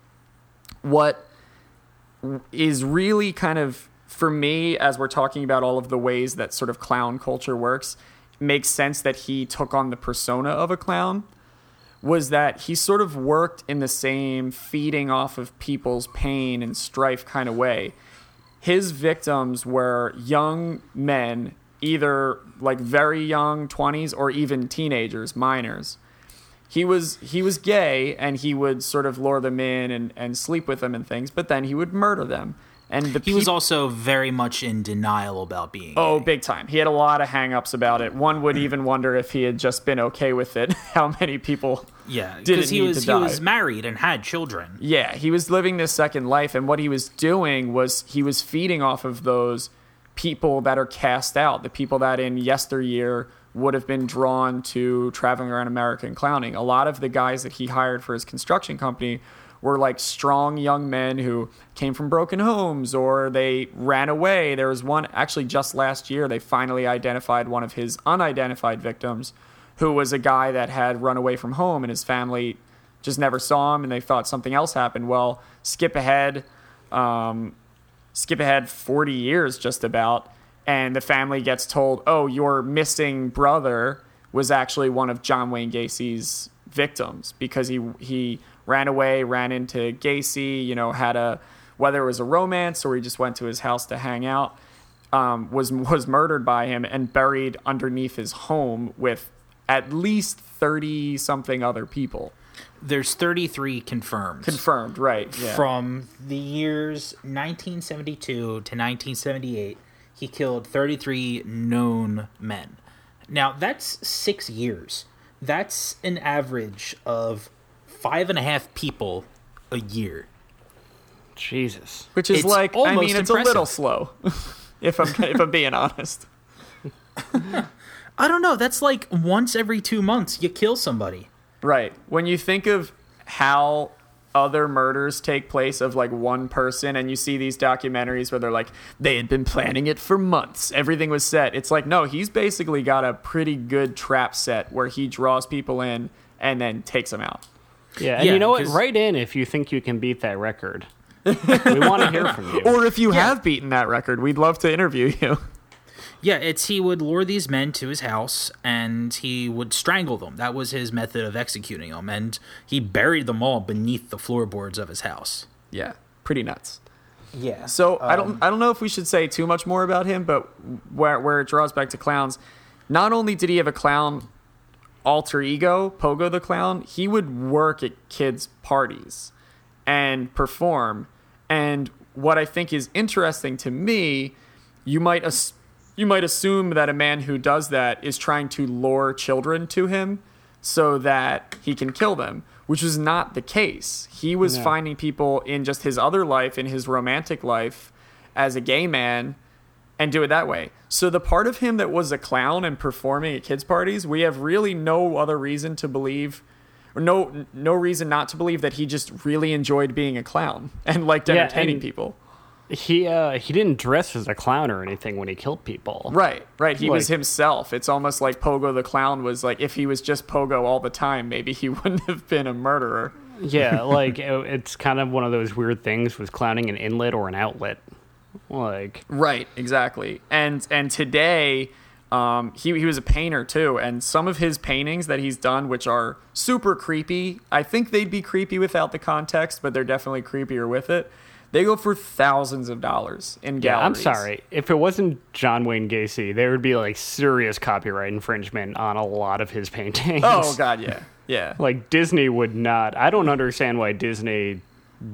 What is really kind of for me as we're talking about all of the ways that sort of clown culture works makes sense that he took on the persona of a clown was that he sort of worked in the same feeding off of people's pain and strife kind of way. His victims were young men either like very young 20s or even teenagers minors he was he was gay and he would sort of lure them in and, and sleep with them and things but then he would murder them and the He was also very much in denial about being. oh gay. big time he had a lot of hang-ups about it one would even wonder if he had just been okay with it <laughs> how many people yeah, because he was he was married and had children. Yeah, he was living this second life, and what he was doing was he was feeding off of those people that are cast out, the people that in yesteryear would have been drawn to traveling around America and clowning. A lot of the guys that he hired for his construction company were like strong young men who came from broken homes or they ran away. There was one actually just last year they finally identified one of his unidentified victims who was a guy that had run away from home and his family just never saw him and they thought something else happened. Well, skip ahead, um, skip ahead 40 years just about, and the family gets told, oh, your missing brother was actually one of John Wayne Gacy's victims because he he ran away, ran into Gacy, you know, had a whether it was a romance or he just went to his house to hang out, um, was <laughs> was murdered by him and buried underneath his home with at least 30 something other people. There's 33 confirmed. Confirmed, right. Yeah. From the years 1972 to 1978, he killed 33 known men. Now, that's six years. That's an average of five and a half people a year. Jesus. Which is It's like, I almost mean, it's a little slow, <laughs> if I'm if I'm being honest. <laughs> I don't know. That's like once every two months you kill somebody. Right. When you think of how other murders take place of like one person and you see these documentaries where they're like they had been planning it for months everything was set it's like no he's basically got a pretty good trap set where he draws people in and then takes them out Yeah, and Yeah, you know what Write in if you think you can beat that record. <laughs> we want to hear from you. or if you Yeah. have beaten that record we'd love to interview you Yeah, it's he would lure these men to his house and he would strangle them. That was his method of executing them, and he buried them all beneath the floorboards of his house. yeah pretty nuts Yeah. So I don't um, I don't know if we should say too much more about him, but where where it draws back to clowns, not only did he have a clown alter ego, Pogo the clown, he would work at kids' parties and perform. And what I think is interesting to me, you might as- you might assume that a man who does that is trying to lure children to him so that he can kill them, which was not the case. He was No. finding people in just his other life, in his romantic life as a gay man, and do it that way. So the part of him that was a clown and performing at kids' parties, we have really no other reason to believe or no no reason not to believe that he just really enjoyed being a clown and liked Yeah, entertaining and- people. He uh, he didn't dress as a clown or anything when he killed people. Right, right. He was himself. It's almost like Pogo the clown was like if he was just Pogo all the time, maybe he <laughs> wouldn't have been a murderer. Yeah, <laughs> like it- it's kind of one of those weird things with clowning an inlet or an outlet. Like Right, exactly. And and today, um, he he was a painter too, and some of his paintings that he's done, which are super creepy. I think they'd be creepy without the context, but they're definitely creepier with it. They go for thousands of dollars in Yeah, I'm sorry. If it wasn't John Wayne Gacy, there would be like serious copyright infringement on a lot of his paintings. Oh <laughs> god, yeah, yeah. Like Disney would not. I don't understand why Disney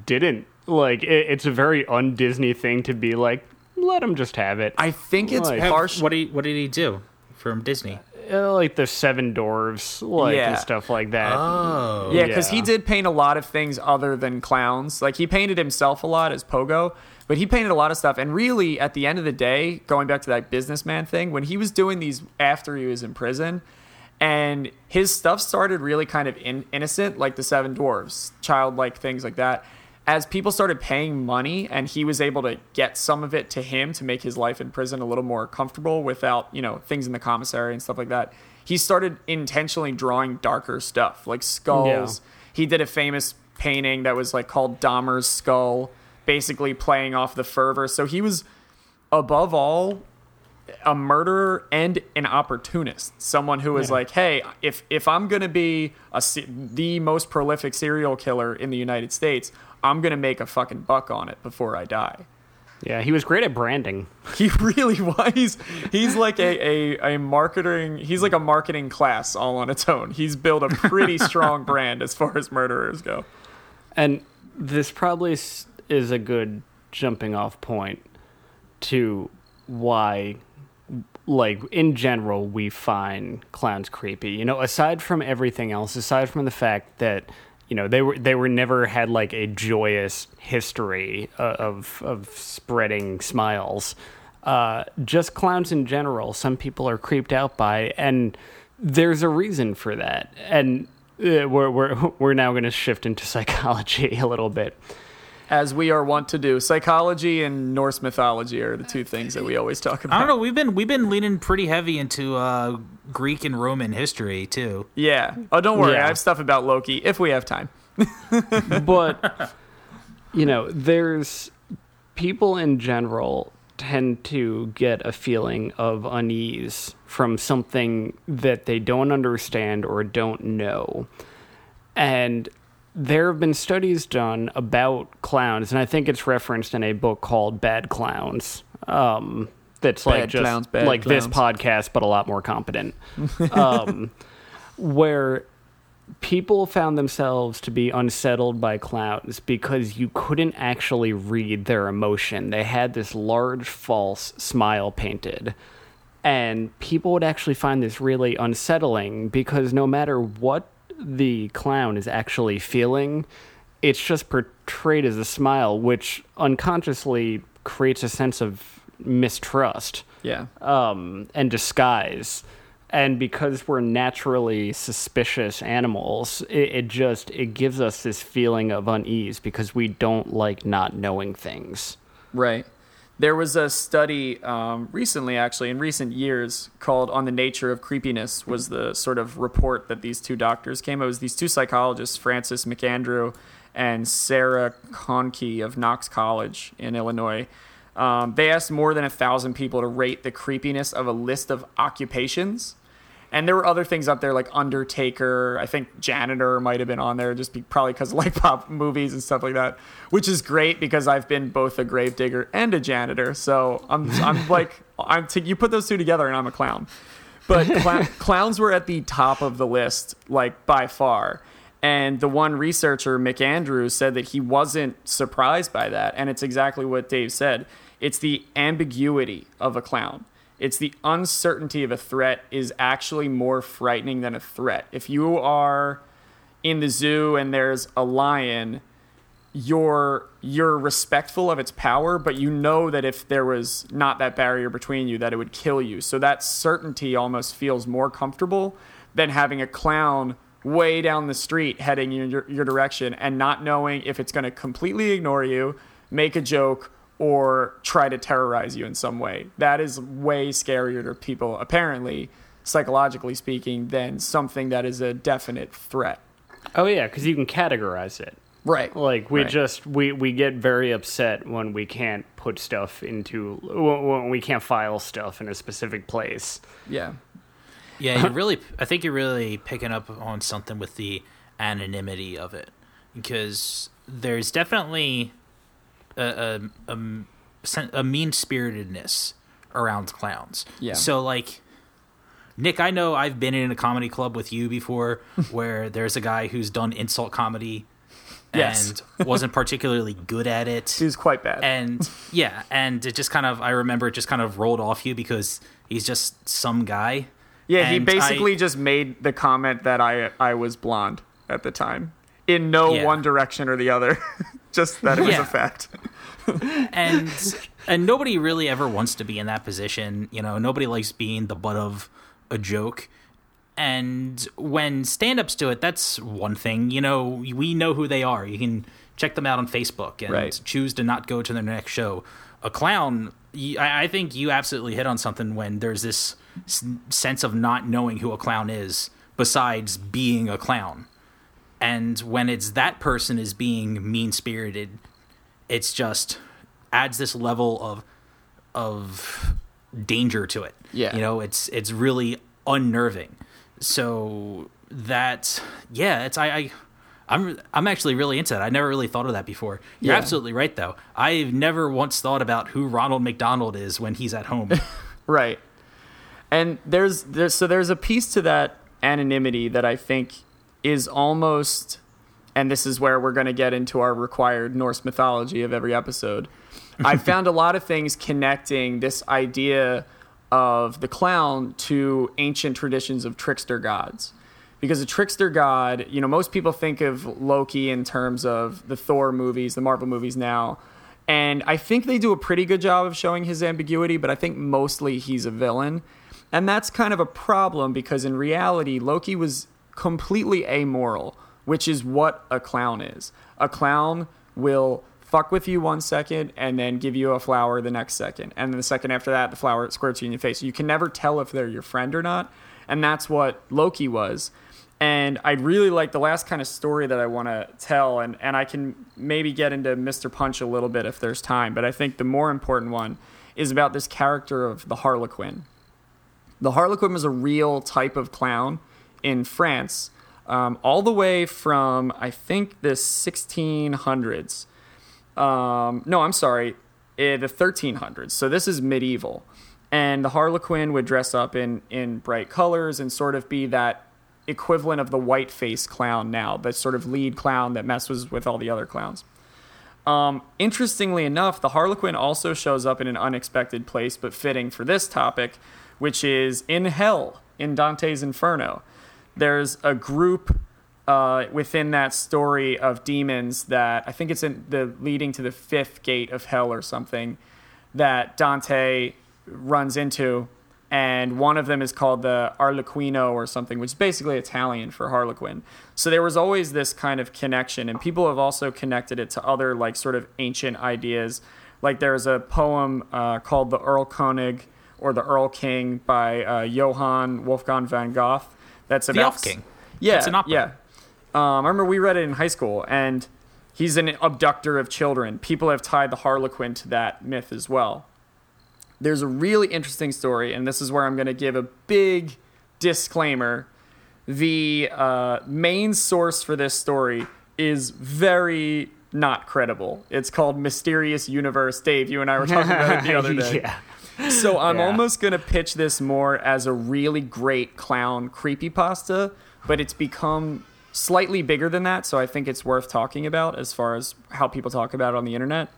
didn't. Like it, it's a very un-Disney thing to be like, let him just have it. I think it's Like- harsh. What did he, what did he do from Disney? Uh, like the Seven Dwarves, like Yeah. and stuff like that. Oh. Yeah, because he did paint a lot of things other than clowns. Like he painted himself a lot as Pogo, but he painted a lot of stuff. And really, at the end of the day, going back to that businessman thing, when he was doing these after he was in prison, and his stuff started really kind of in- innocent, like the Seven Dwarves, childlike things like that. As people started paying money, and he was able to get some of it to him to make his life in prison a little more comfortable without, you know, things in the commissary and stuff like that. He started intentionally drawing darker stuff, like skulls. He did a famous painting that was like called Dahmer's skull, basically playing off the fervor. So he was above all a murderer and an opportunist. Someone who is Yeah. like hey if if i'm going to be a the most prolific serial killer in the united states i'm going to make a fucking buck on it before i die. Yeah, he was great at branding. <laughs> he really was. He's, he's like a, a, a marketing he's like a marketing class all on its own. He's built a pretty <laughs> strong brand as far as murderers go. And this probably is a good jumping off point to why, like, in general, we find clowns creepy. You know, aside from everything else, aside from the fact that, you know, they were they were never had like a joyous history uh, of of spreading smiles. Uh, just clowns in general, some people are creeped out by, and there's a reason for that. And uh, we're we're <laughs> we're now going to shift into <laughs> psychology a little bit. As we are wont to do psychology and norse mythology are the two things that we always talk about I don't know. We've been we've been leaning pretty heavy into uh, Greek and Roman history too. Yeah. Oh, don't worry. Yeah. I have stuff about Loki if we have time. <laughs> but you know there's people in general tend to get a feeling of unease from something that they don't understand or don't know and there have been studies done about clowns and i think it's referenced in a book called bad clowns um, that's like just clowns, bad like this podcast but a lot more competent <laughs> um, where people found themselves to be unsettled by clowns because you couldn't actually read their emotion. They had this large false smile painted. And people would actually find this really unsettling because no matter what the clown is actually feeling. It's just portrayed as a smile, which unconsciously creates a sense of mistrust Yeah. um, and disguise. And because we're naturally suspicious animals, it, it just it gives us this feeling of unease because we don't like not knowing things. Right. There was a study um, recently, actually, in recent years, called "On the Nature of Creepiness." Was the sort of report that these two doctors came. It was these two psychologists, Francis McAndrew and Sarah Koehnke of Knox College in Illinois. Um, they asked more than a thousand people to rate the creepiness of a list of occupations. And there were other things up there like Undertaker. I think janitor might have been on there, just be, probably because of like <laughs> pop movies and stuff like that, which is great because I've been both a gravedigger and a janitor. So I'm I'm <laughs> like I'm t- you put those two together and I'm a clown. But cl- <laughs> clowns were at the top of the list, like by far. And the one researcher, McAndrews, said that he wasn't surprised by that. And it's exactly what Dave said. It's the ambiguity of a clown. It's the uncertainty of a threat is actually more frightening than a threat. If you are in the zoo and there's a lion, you're you're respectful of its power, but you know that if there was not that barrier between you, that it would kill you. So that certainty almost feels more comfortable than having a clown way down the street heading in your, your direction and not knowing if it's going to completely ignore you, make a joke, or try to terrorize you in some way. That is way scarier to people, apparently, psychologically speaking, than something that is a definite threat. Oh yeah, because you can categorize it. Right. Like we Right. just we we get very upset when we can't put stuff into when when we can't file stuff in a specific place. Yeah. Yeah, you really. I think you're really picking up on something with the anonymity of it, because there's definitely a a, a, a mean spiritedness around clowns. Yeah. So like, Nick, I know I've been in a comedy club with you before, <laughs> where there's a guy who's done insult comedy, Yes. and wasn't particularly good at it. It was quite bad. and yeah, and it just kind of I remember it just kind of rolled off you because he's just some guy. Yeah, he basically I- just made the comment that I I was blonde at the time, in no Yeah. one direction or the other, <laughs> just that it was Yeah. a fact. <laughs> and and nobody really ever wants to be in that position. You know, nobody likes being the butt of a joke. And when stand-ups do it, that's one thing. You know, we know who they are. You can check them out on Facebook and Right. choose to not go to their next show. A clown, I think you absolutely hit on something when there's this sense of not knowing who a clown is, besides being a clown. And when it's that person is being mean spirited, it's just adds this level of of danger to it. Yeah. You know, it's it's really unnerving. So that yeah, it's I, I I'm I'm actually really into that. I never really thought of that before. You're Yeah. absolutely right though. I've never once thought about who Ronald McDonald is when he's at home. <laughs> Right. And there's there's so there's a piece to that anonymity that I think is almost and this is where we're going to get into our required Norse mythology of every episode. I <laughs> found a lot of things connecting this idea of the clown to ancient traditions of trickster gods. Because a trickster god, you know, most people think of Loki in terms of the Thor movies, the Marvel movies now. And I think they do a pretty good job of showing his ambiguity, but I think mostly he's a villain. And that's kind of a problem because in reality, Loki was completely amoral, which is what a clown is. A clown will fuck with you one second and then give you a flower the next second. And then the second after that, the flower squirts you in your face. You can never tell if they're your friend or not. And that's what Loki was. And I'd really like the last kind of story that I want to tell, and, and I can maybe get into Mr. Punch a little bit if there's time, but I think the more important one is about this character of the Harlequin. The Harlequin was a real type of clown in France, um, all the way from, I think, the 1600s. Um, no, I'm sorry, eh, the 1300s. So this is medieval. And the Harlequin would dress up in, in bright colors and sort of be that equivalent of the white face clown now, the sort of lead clown that messes with all the other clowns. Um, interestingly enough, the Harlequin also shows up in an unexpected place, but fitting for this topic, which is in hell in Dante's Inferno. There's a group uh, within that story of demons that I think it's in the leading to the fifth gate of hell or something that Dante runs into, and one of them is called the Arlequino or something, which is basically Italian for Harlequin. So there was always this kind of connection, and people have also connected it to other like sort of ancient ideas. Like there's a poem uh, called the Erlkönig or the Earl King by uh, Johann Wolfgang von Goethe. That's about The Elf King. yeah, It's an opera. yeah. Um, I remember we read it in high school, and he's an abductor of children. People have tied the Harlequin to that myth as well. There's a really interesting story, and this is where I'm going to give a big disclaimer. The uh, main source for this story is very not credible. It's called Mysterious Universe. Dave, you and I were talking about it the <laughs> other day. yeah. So I'm Yeah. almost gonna pitch this more as a really great clown creepy pasta, but it's become slightly bigger than that, so I think it's worth talking about as far as how people talk about it on the internet.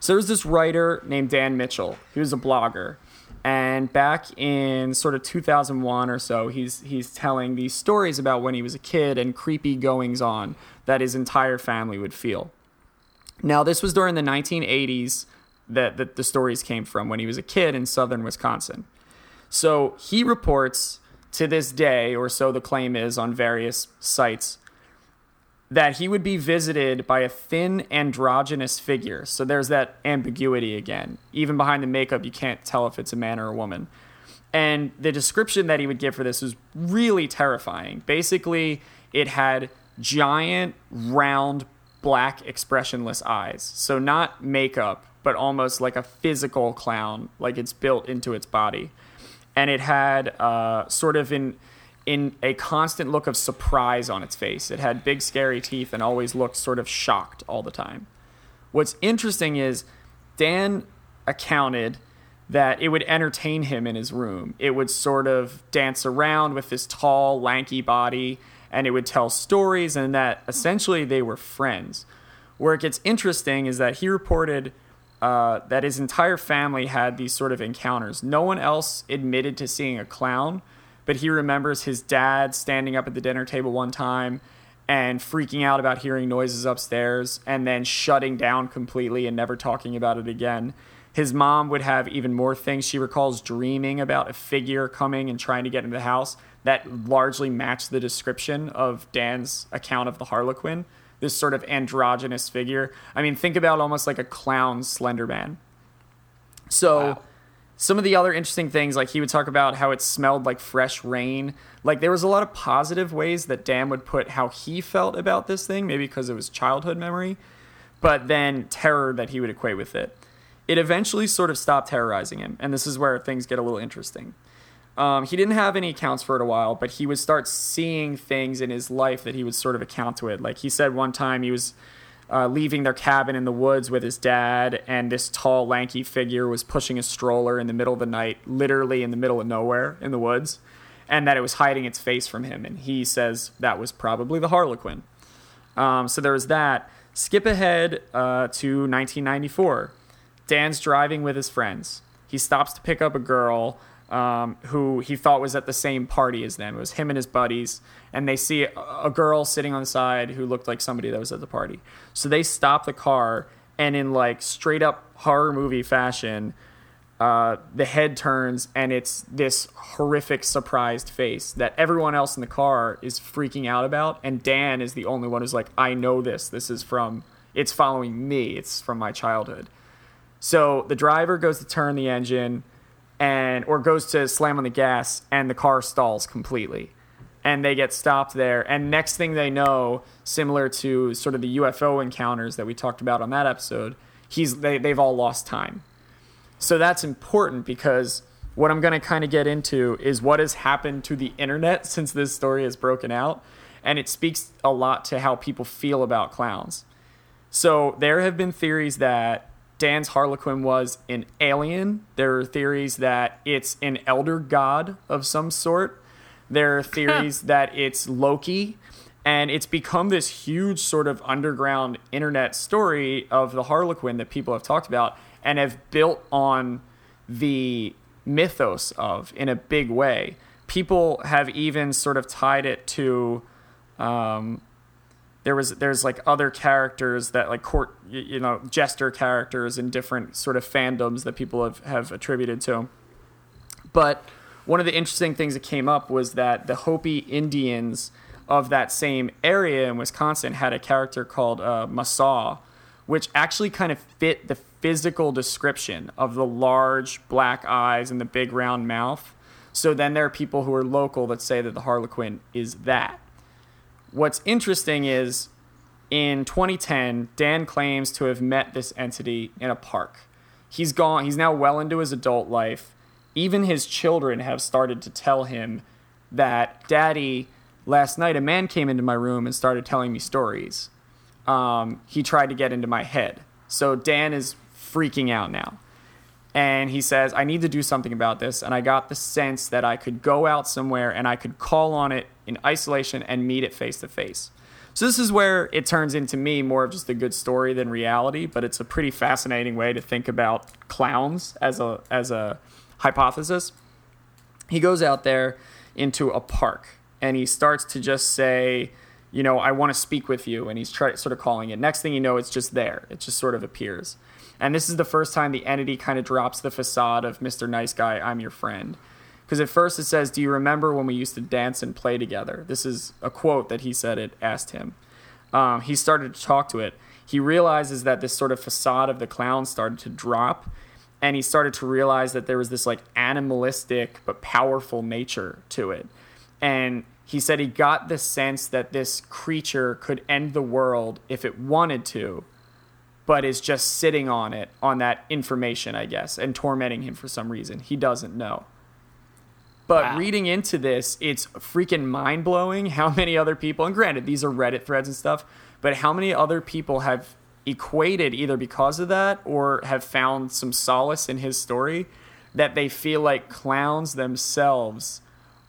So there's this writer named Dan Mitchell. He was a blogger. And back in sort of 2001 or so, he's he's telling these stories about when he was a kid and creepy goings on that his entire family would feel. Now, this was during the 1980s that, that the stories came from when he was a kid in southern Wisconsin. So he reports to this day, or so the claim is on various sites, that he would be visited by a thin androgynous figure. So there's that ambiguity again. Even behind the makeup, you can't tell if it's a man or a woman. And the description that he would give for this was really terrifying. Basically, it had giant, round, black, expressionless eyes. So not makeup, but almost like a physical clown, like it's built into its body. And it had uh, sort of in in a constant look of surprise on its face. It had big, scary teeth and always looked sort of shocked all the time. What's interesting is Dan accounted that it would entertain him in his room. It would sort of dance around with this tall, lanky body, and it would tell stories, and that essentially they were friends. Where it gets interesting is that he reported uh, that his entire family had these sort of encounters. No one else admitted to seeing a clown, but he remembers his dad standing up at the dinner table one time and freaking out about hearing noises upstairs and then shutting down completely and never talking about it again. His mom would have even more things. She recalls dreaming about a figure coming and trying to get into the house that largely matched the description of Dan's account of the Harlequin. This sort of androgynous figure. I mean, think about almost like a clown Slender Man. So, Wow. some of the other interesting things, like he would talk about how it smelled like fresh rain. Like there was a lot of positive ways that Dan would put how he felt about this thing, maybe because it was childhood memory, but then terror that he would equate with it. It eventually sort of stopped terrorizing him, and this is where things get a little interesting. Um, he didn't have any accounts for it a while, but he would start seeing things in his life that he would sort of account to it. Like he said one time he was uh, leaving their cabin in the woods with his dad, and this tall, lanky figure was pushing a stroller in the middle of the night, literally in the middle of nowhere in the woods, and that it was hiding its face from him. And he says that was probably the Harlequin. Um, so there was that. Skip ahead uh, to 1994. Dan's driving with his friends. He stops to pick up a girl um, who he thought was at the same party as them. It was him and his buddies, and they see a, girl sitting on the side who looked like somebody that was at the party. So they stop the car, and in like straight up horror movie fashion, uh, the head turns, and it's this horrific surprised face that everyone else in the car is freaking out about, and Dan is the only one who's like, "I know this. This is from. It's following me. It's from my childhood." So the driver goes to turn the engine and or goes to slam on the gas and the car stalls completely. And they get stopped there. And next thing they know, similar to sort of the UFO encounters that we talked about on that episode, he's they, they've all lost time. So that's important because what I'm going to kind of get into is what has happened to the internet <laughs> since this story has broken out. And it speaks a lot to how people feel about clowns. So there have been theories that Dan's Harlequin was an alien. There are theories that it's an elder god of some sort. There are <laughs> theories that it's Loki. And it's become this huge sort of underground internet story of the Harlequin that people have talked about and have built on the mythos of in a big way. People have even sort of tied it to Um, there was there's like other characters that like court you know jester characters in different sort of fandoms that people have, have attributed to. But one of the interesting things that came up was that the Hopi Indians of that same area in Wisconsin had a character called uh, Masaw, which actually kind of fit the physical description of the large black eyes and the big round mouth. So then there are people who are local that say that the Harlequin is that. What's interesting is in 2010, Dan claims to have met this entity in a park. He's gone, he's now well into his adult life. Even his children have started to tell him that, Daddy, last night a man came into my room and started telling me stories. Um, he tried to get into my head. So Dan is freaking out now. And he says, I need to do something about this. And I got the sense that I could go out somewhere and I could call on it in isolation and meet it face to face. So this is where it turns into me more of just a good story than reality, but it's a pretty fascinating way to think about clowns as a as a hypothesis. He goes out there into a park and he starts to just say, you know, I want to speak with you, and he's try, sort of calling it. Next thing you know, it's just there. It just sort of appears. And this is the first time the entity kind of drops the facade of Mr. Nice Guy, I'm your friend. Because at first it says, Do you remember when we used to dance and play together? This is a quote that he said it asked him. Um, he started to talk to it. He realizes that this sort of facade of the clown started to drop, and he started to realize that there was this like animalistic but powerful nature to it. And he said he got the sense that this creature could end the world if it wanted to, but is just sitting on it, on that information, I guess, and tormenting him for some reason. He doesn't know. But Wow. reading into this, it's freaking mind blowing how <laughs> many other people, and granted, these are Reddit threads and stuff, but how many other people have equated either because of that or have found some solace in his story that they feel like clowns themselves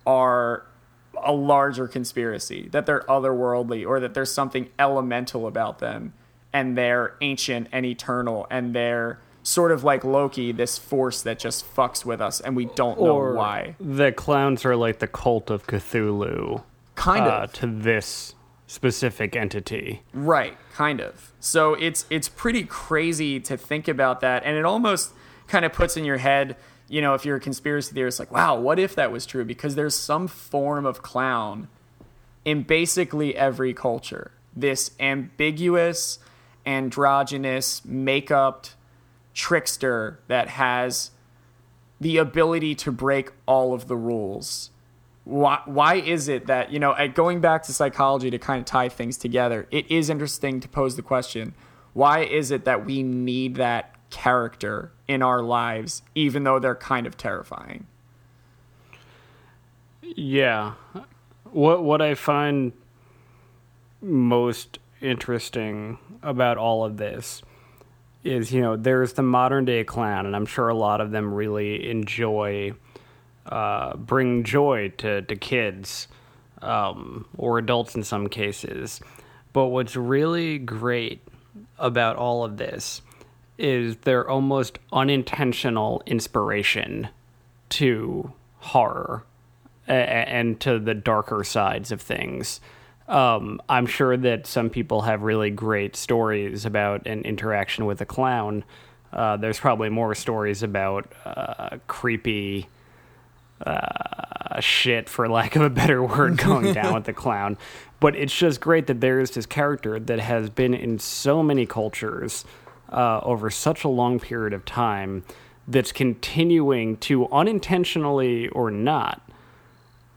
are a larger conspiracy, that they're otherworldly or that there's something elemental about them and they're ancient and eternal and they're sort of like Loki, this force that just fucks with us and we don't know or why. the clowns are like the cult of Cthulhu Kind uh, of. to this specific entity. Right, kind of. So it's it's pretty crazy to think about that, and it almost kind of puts in your head, you know, if you're a conspiracy theorist, like, wow, what if that was true? Because there's some form of clown in basically every culture. This ambiguous, androgynous, make-upped trickster that has the ability to break all of the rules why, why is it that you know going back to psychology to kind of tie things together it is interesting to pose the question why is it that we need that character in our lives even though they're kind of terrifying Yeah. What what I find most interesting about all of this is, you know, there's the modern day clown, and I'm sure a lot of them really enjoy uh, bring joy to, to kids um, or adults in some cases. But what's really great about all of this is their almost unintentional inspiration to horror and to the darker sides of things. Um, I'm sure that some people have really great stories about an interaction with a clown. Uh, there's probably more stories about uh, creepy uh, shit, for lack of a better <laughs> word, going <laughs> down with the clown. But it's just great that there is this character that has been in so many cultures uh, over such a long period of time that's continuing to unintentionally or not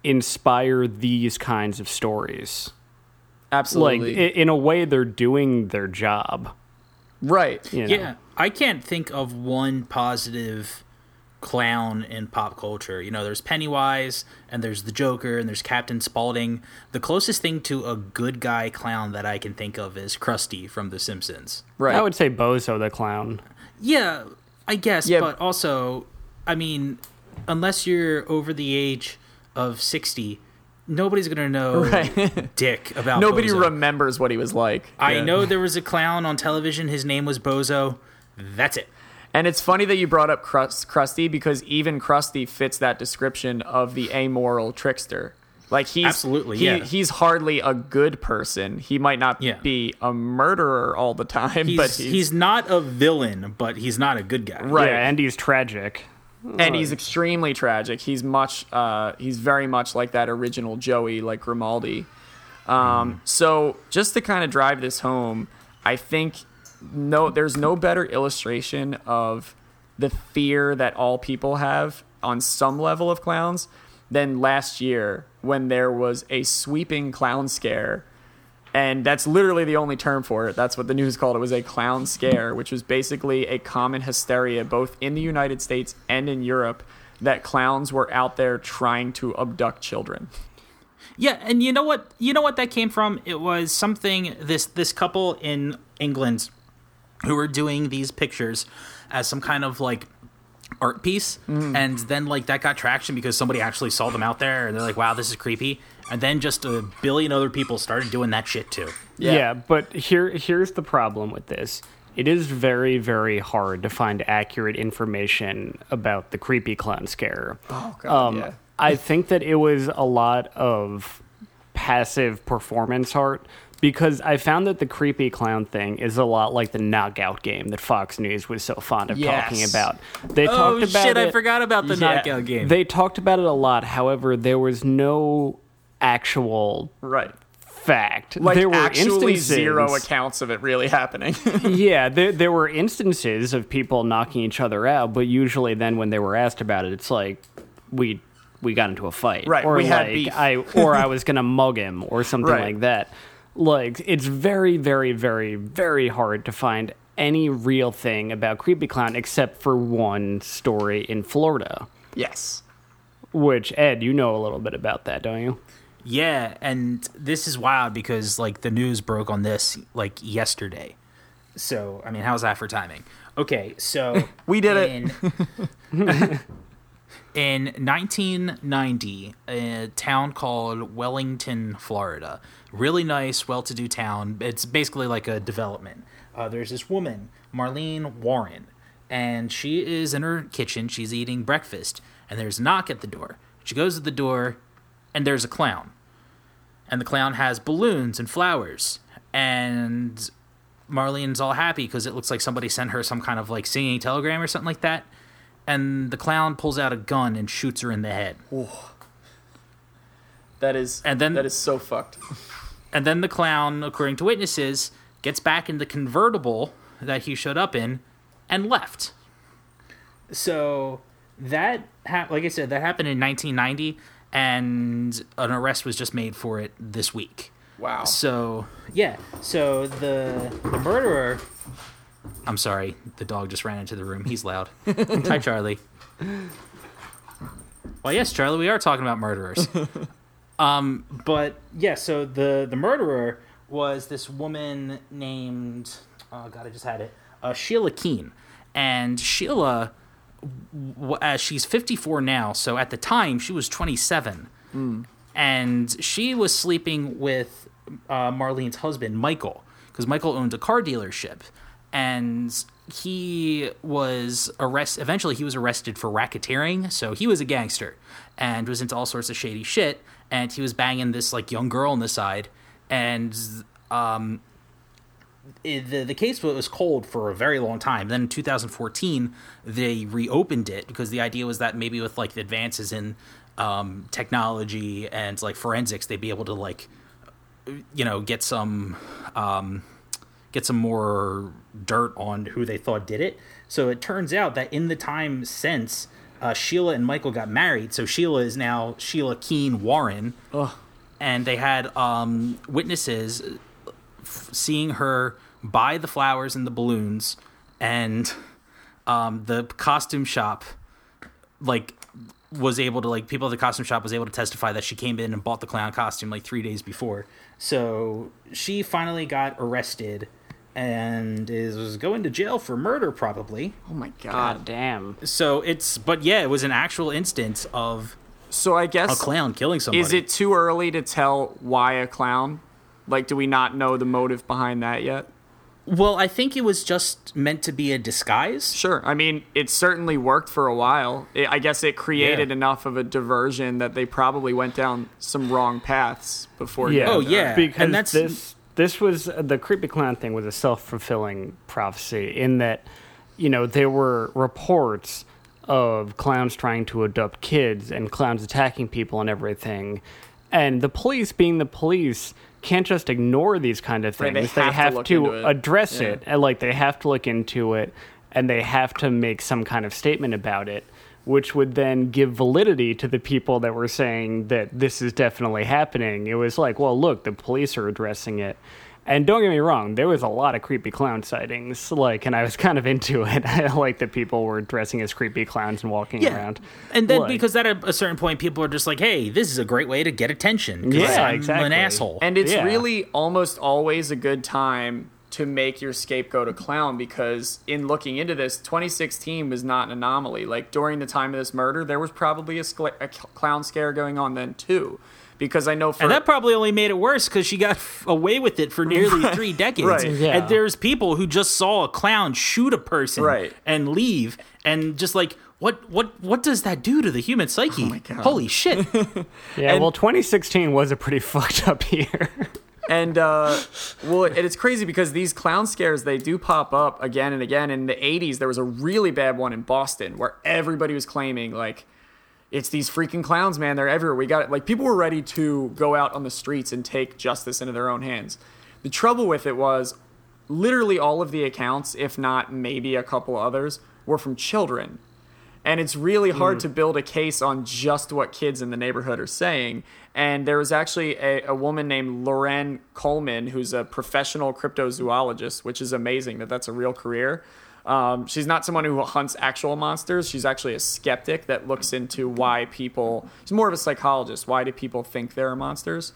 inspire these kinds of stories. Like absolutely i- in a way, they're doing their job. right You know? Yeah, I can't think of one positive clown in pop culture. You know, there's Pennywise and there's the Joker and there's Captain Spaulding. The closest thing to a good guy clown that I can think of is Krusty from The Simpsons. right I would say Bozo the clown. Yeah, I guess, Yeah. but also, I mean, unless you're over the age of 60, nobody's going to know <laughs> Right. dick about nobody Bozo. remembers what he was like I Yeah. know there was a clown on television. His name was Bozo. That's it. And it's funny that you brought up Crust, Krusty because even Krusty fits that description of the amoral trickster. Like he's Absolutely, he- yeah. He's hardly a good person. He might not Yeah. be a murderer all the time, He's, <laughs> but he's he's, not a villain, but he's not a good guy. Right. Yeah, and he's tragic. And he's extremely tragic. He's much uh, he's very much like that original Joey, like Grimaldi. Um, So just to kind of drive this home, I think no, there's no better illustration of the fear that all people have on some level of clowns than last year when there was a sweeping clown scare. And that's literally the only term for it. That's what the news called it was a clown scare, which was basically a common hysteria both in the United States and in Europe that clowns were out there trying to abduct children. Yeah, and you know what? You know what that came from? It was something this this couple in England who were doing these pictures as some kind of like art piece, mm. and then like that got traction because somebody actually saw them out there, and they're like, "Wow, this is creepy." And then just a billion other people started doing that shit too. Yeah. but here here's the problem with this. It is very, very hard to find accurate information about the creepy clown scare. Oh god, Um, yeah. I think that it was a lot of passive performance art because I found that the creepy clown thing is a lot like the knockout game that Fox News was so fond of talking about. They Oh talked about shit! it. I forgot about the Yeah. knockout game. They talked about it a lot. However, there was no actual Right. fact. Like there were actually instances, zero accounts of it really happening. <laughs> yeah, there, there were instances of people knocking each other out, but usually then when they were asked about it, it's like we we got into a fight, Right, Or we had like. I or I <laughs> was gonna mug him or something Right. like that. Like it's very, very, very, very hard to find any real thing about creepy clown except for one story in Florida. yes. Which Ed, you know a little bit about that, don't you? Yeah, and this is wild because like the news broke on this like yesterday. So I mean, how's that for timing? Okay, so <laughs> We did it. in, <laughs> in 1990, a town called Wellington, Florida, really nice, well-to-do town. It's basically like a development. Uh, there's this woman, Marlene Warren, and she is in her kitchen. She's eating breakfast, and there's a knock at the door. She goes to the door, and there's a clown and the clown has balloons and flowers. And marlene's all happy because it looks like somebody sent her some kind of like singing telegram or something like that. And the clown pulls out a gun and shoots her in the head. That is And then- that is so fucked. <laughs> and then the clown according to witnesses gets back in the convertible that he showed up in and left. So that ha- like i said that happened in 1990 and an arrest was just made for it this week Wow. So yeah, so the the murderer. I'm sorry, the dog just ran into the room. He's loud. <laughs> Hi, Charlie. Well, yes, Charlie, we are talking about murderers. <laughs> um, but yeah, so the the murderer was this woman named oh god, I just had it, uh, Sheila Keen, and Sheila, as she's 54 now, so at the time she was 27 and she was sleeping with uh, Marlene's husband, Michael, because Michael owned a car dealership, and he was arrest. Eventually, he was arrested for racketeering. So he was a gangster and was into all sorts of shady shit. And he was banging this like young girl on the side, and um, the the case was cold for a very long time. Then in 2014, they reopened it because the idea was that maybe with like the advances in um, technology and like forensics, they'd be able to like you know get some um, get some more dirt on who they thought did it. So it turns out that in the time since uh, Sheila and Michael got married, so Sheila is now Sheila Keen Warren, and they had um, witnesses f- seeing her buy the flowers and the balloons, and um, the costume shop like was able to like people at the costume shop was able to testify that she came in and bought the clown costume like three days before. So she finally got arrested and is going to jail for murder probably. Oh my god. God damn. So it's but yeah, it was an actual instance of So i guess a clown killing somebody. is it too early to tell why a clown? Like, do we not know the motive behind that yet? Well, I think it was just meant to be a disguise. Sure. I mean, it certainly worked for a while. It, I guess it created Yeah. enough of a diversion that they probably went down some wrong paths before. Yeah. Oh, yeah. because and that's- this this was the creepy clown thing was a self fulfilling prophecy in that you know there were reports of clowns trying to adopt kids and clowns attacking people and everything, and the police, being the police. Can't just ignore these kind of Right, things. they they have to have to, it. address Yeah. it, and like they have to look into it, and they have to make some kind of statement about it which would then give validity to the people that were saying that this is definitely happening. It was like, well, look, the police are addressing it. And don't get me wrong, there was a lot of creepy clown sightings. Like, and I was <laughs> kind of into it. I like that people were dressing as creepy clowns and walking around. And then Like- because at a, a certain point, people are just like, "Hey, this is a great way to get attention." 'cause Yeah, I'm exactly. an asshole. And it's Yeah. really almost always a good time to make your scapegoat a clown because in looking into this, 2016 was not an anomaly. Like during the time of this murder, there was probably a, scla- a cl- clown scare going on then too. Because I know for and that probably only made it worse because she got <laughs> away with it for nearly three decades. Right. Yeah. And there's people who just saw a clown shoot a person Right. and leave, and just like, what, what, what does that do to the human psyche? Oh God. Holy shit! <laughs> Yeah, And- well, 2016 was a pretty <laughs> fucked up year. and uh, well, and it's crazy because these clown scares they do pop up again and again. In the '80s, there was a really bad one in Boston where everybody was claiming like, "It's these freaking clowns, man! They're everywhere. We got it." Like people were ready to go out on the streets and take justice into their own hands. The trouble with it was, literally all of the accounts, if not maybe a couple others, were from children. And it's really hard hmm. to build a case on just what kids in the neighborhood are saying. And there was actually a, a woman named Loren Coleman, who's a professional cryptozoologist, which is amazing that that's a real career. Um, she's not someone who hunts actual monsters. She's actually a skeptic that looks into why people, she's more of a psychologist. Why do people think there are monsters?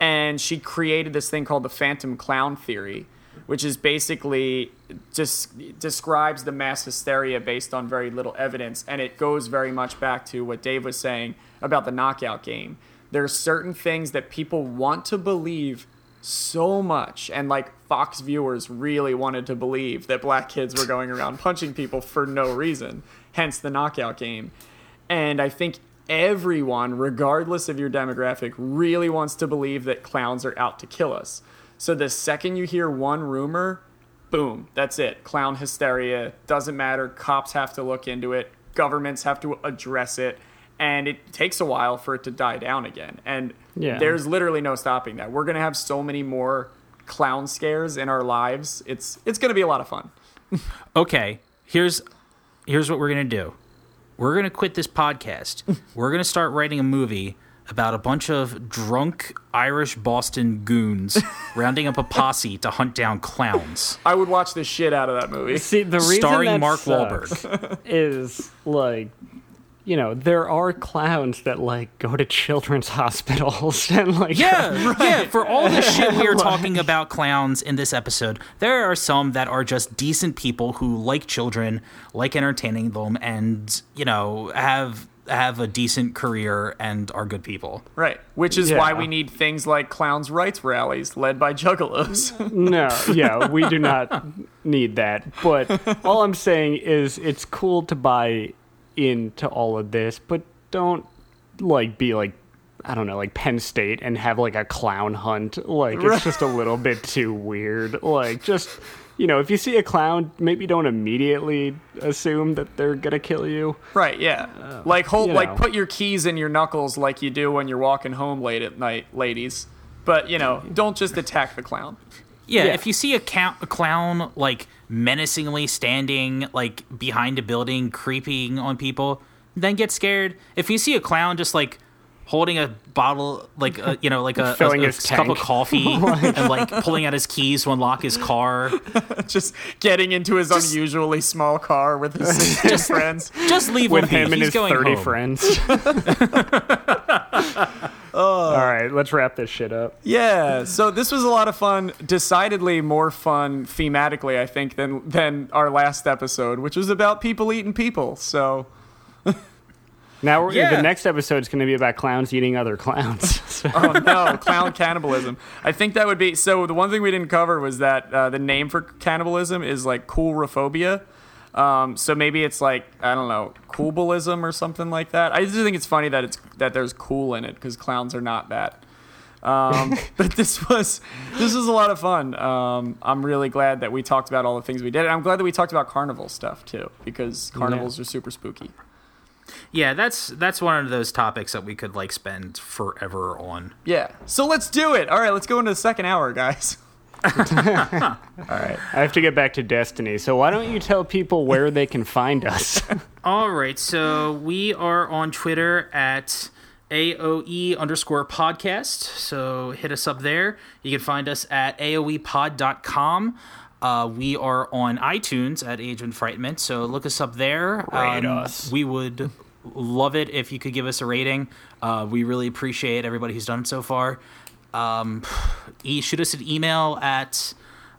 and she created this thing called the phantom clown theory which is basically just describes the mass hysteria based on very little evidence and it goes very much back to what dave was saying about the knockout game there are certain things that people want to believe so much and like fox viewers really wanted to believe that black kids were going around <laughs> punching people for no reason hence the knockout game and I think everyone, regardless of your demographic, really wants to believe that clowns are out to kill us. So the second you hear one rumor, boom, that's it. Clown hysteria. Doesn't matter. Cops have to look into it, governments have to address it. And it takes a while for it to die down again. And Yeah. there's literally no stopping that. We're going to have so many more clown scares in our lives. It's it's going to be a lot of fun. <laughs> okay, here's here's what we're gonna do. We're gonna quit this podcast. <laughs> we're gonna start writing a movie about a bunch of drunk Irish Boston goons <laughs> rounding up a posse to hunt down clowns. I would watch the shit out of that movie. See, the reason Starring that Mark sucks is like, you know, there are clowns that like go to children's <laughs> hospitals and like, Yeah, <laughs> yeah. For all the shit we are <laughs> talking about clowns in this episode, there are some that are just decent people who like children, like entertaining them, and you know have have a decent career and are good people. Right. Which is why we need things like clowns' rights rallies led by juggalos. No, yeah, we do not need that. But all I'm saying is it's cool to buy into all of this, but don't like be like I don't know, like Penn State and have like a clown hunt. Like it's just a little bit <laughs> too weird. Like just you know, if you see a clown, maybe don't immediately assume that they're gonna kill you. right, yeah. Uh, like hold you like put your keys in your knuckles like you do when you're walking home late at night, ladies. But, you know, don't just attack the clown. Yeah, Yeah. if you see a, cou- a clown like menacingly standing like behind a building, creeping on people, then get scared. If you see a clown just like holding a bottle, like a, you know, like a, a, <laughs> a cup of coffee, <laughs> and like pulling out his keys to unlock his car, <laughs> Just getting into his unusually small car with his 16 friends. just leave With him, him and He's his going thirty home. friends. All right, let's wrap this shit up. Yeah, so this was a lot of fun. Decidedly more fun thematically, I think, than than our last episode, which was about people eating people. So <laughs> Now we're, Yeah. the next episode is going to be about clowns eating other clowns. <laughs> So- oh no, clown cannibalism. I think that would be so. The one thing we didn't cover was that uh, the name for cannibalism is like coulrophobia. Um, so maybe it's like I don't know, coolbalism or something like that. I just think it's funny that it's that there's cool in it because clowns are not that. Um, <laughs> <laughs> but this was this was a lot of fun. Um, I'm really glad that we talked about all the things we did, and I'm glad that we talked about carnival stuff too because carnivals are super spooky. Yeah, that's that's one of those topics that we could like spend forever on. Yeah. So let's do it. All right, let's go into the second hour, guys. <laughs> <laughs> I have to get back to Destiny. So why don't you tell people where they can find us? <laughs> All right, so we are on Twitter at AOE underscore podcast. So hit us up there. You can find us at AOEpod.com. Uh, we are on iTunes at Age of Enfrightment, so look us up there. Um, Rate us. We would love it if you could give us a rating. Uh, we really appreciate everybody who's done it so far. Um, e- shoot us an email at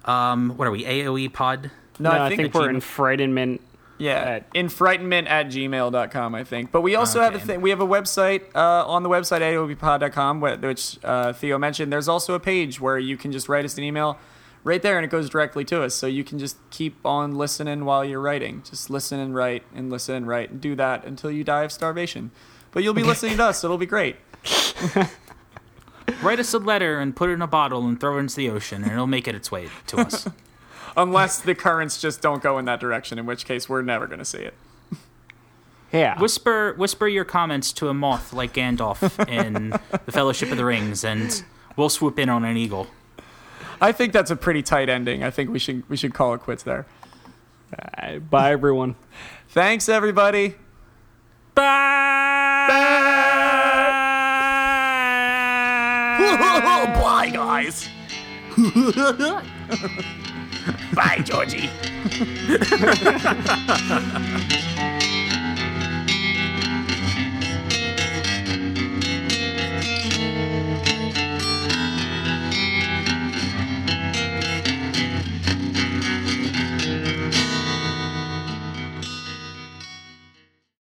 um, what are we? AOE Pod. No, no, I think, we're in frightenment. yeah, at- enfrightenment at gmail.com, I think. But we also have a thing. We have a website uh, on the website aoepod.com, wh- which uh, Theo mentioned. There's also a page where you can just write us an email right there, and it goes directly to us. So you can just keep on listening while you're writing. Just listen and write and listen and write and do that until you die of starvation. But you'll be listening to us. So it'll be great. <laughs> Write us a letter and put it in a bottle and throw it into the ocean, and it'll make it its way to us. <laughs> Unless the currents just don't go in that direction, in which case we're never going to see it. <laughs> Yeah. whisper, whisper your comments to a moth like Gandalf in <laughs> the Fellowship of the Rings, and we'll swoop in on an eagle. I think that's a pretty tight ending. I think we should we should call it quits there. Uh, Bye, everyone. Thanks, everybody. Bye, guys. <laughs> Bye, Georgie. <laughs>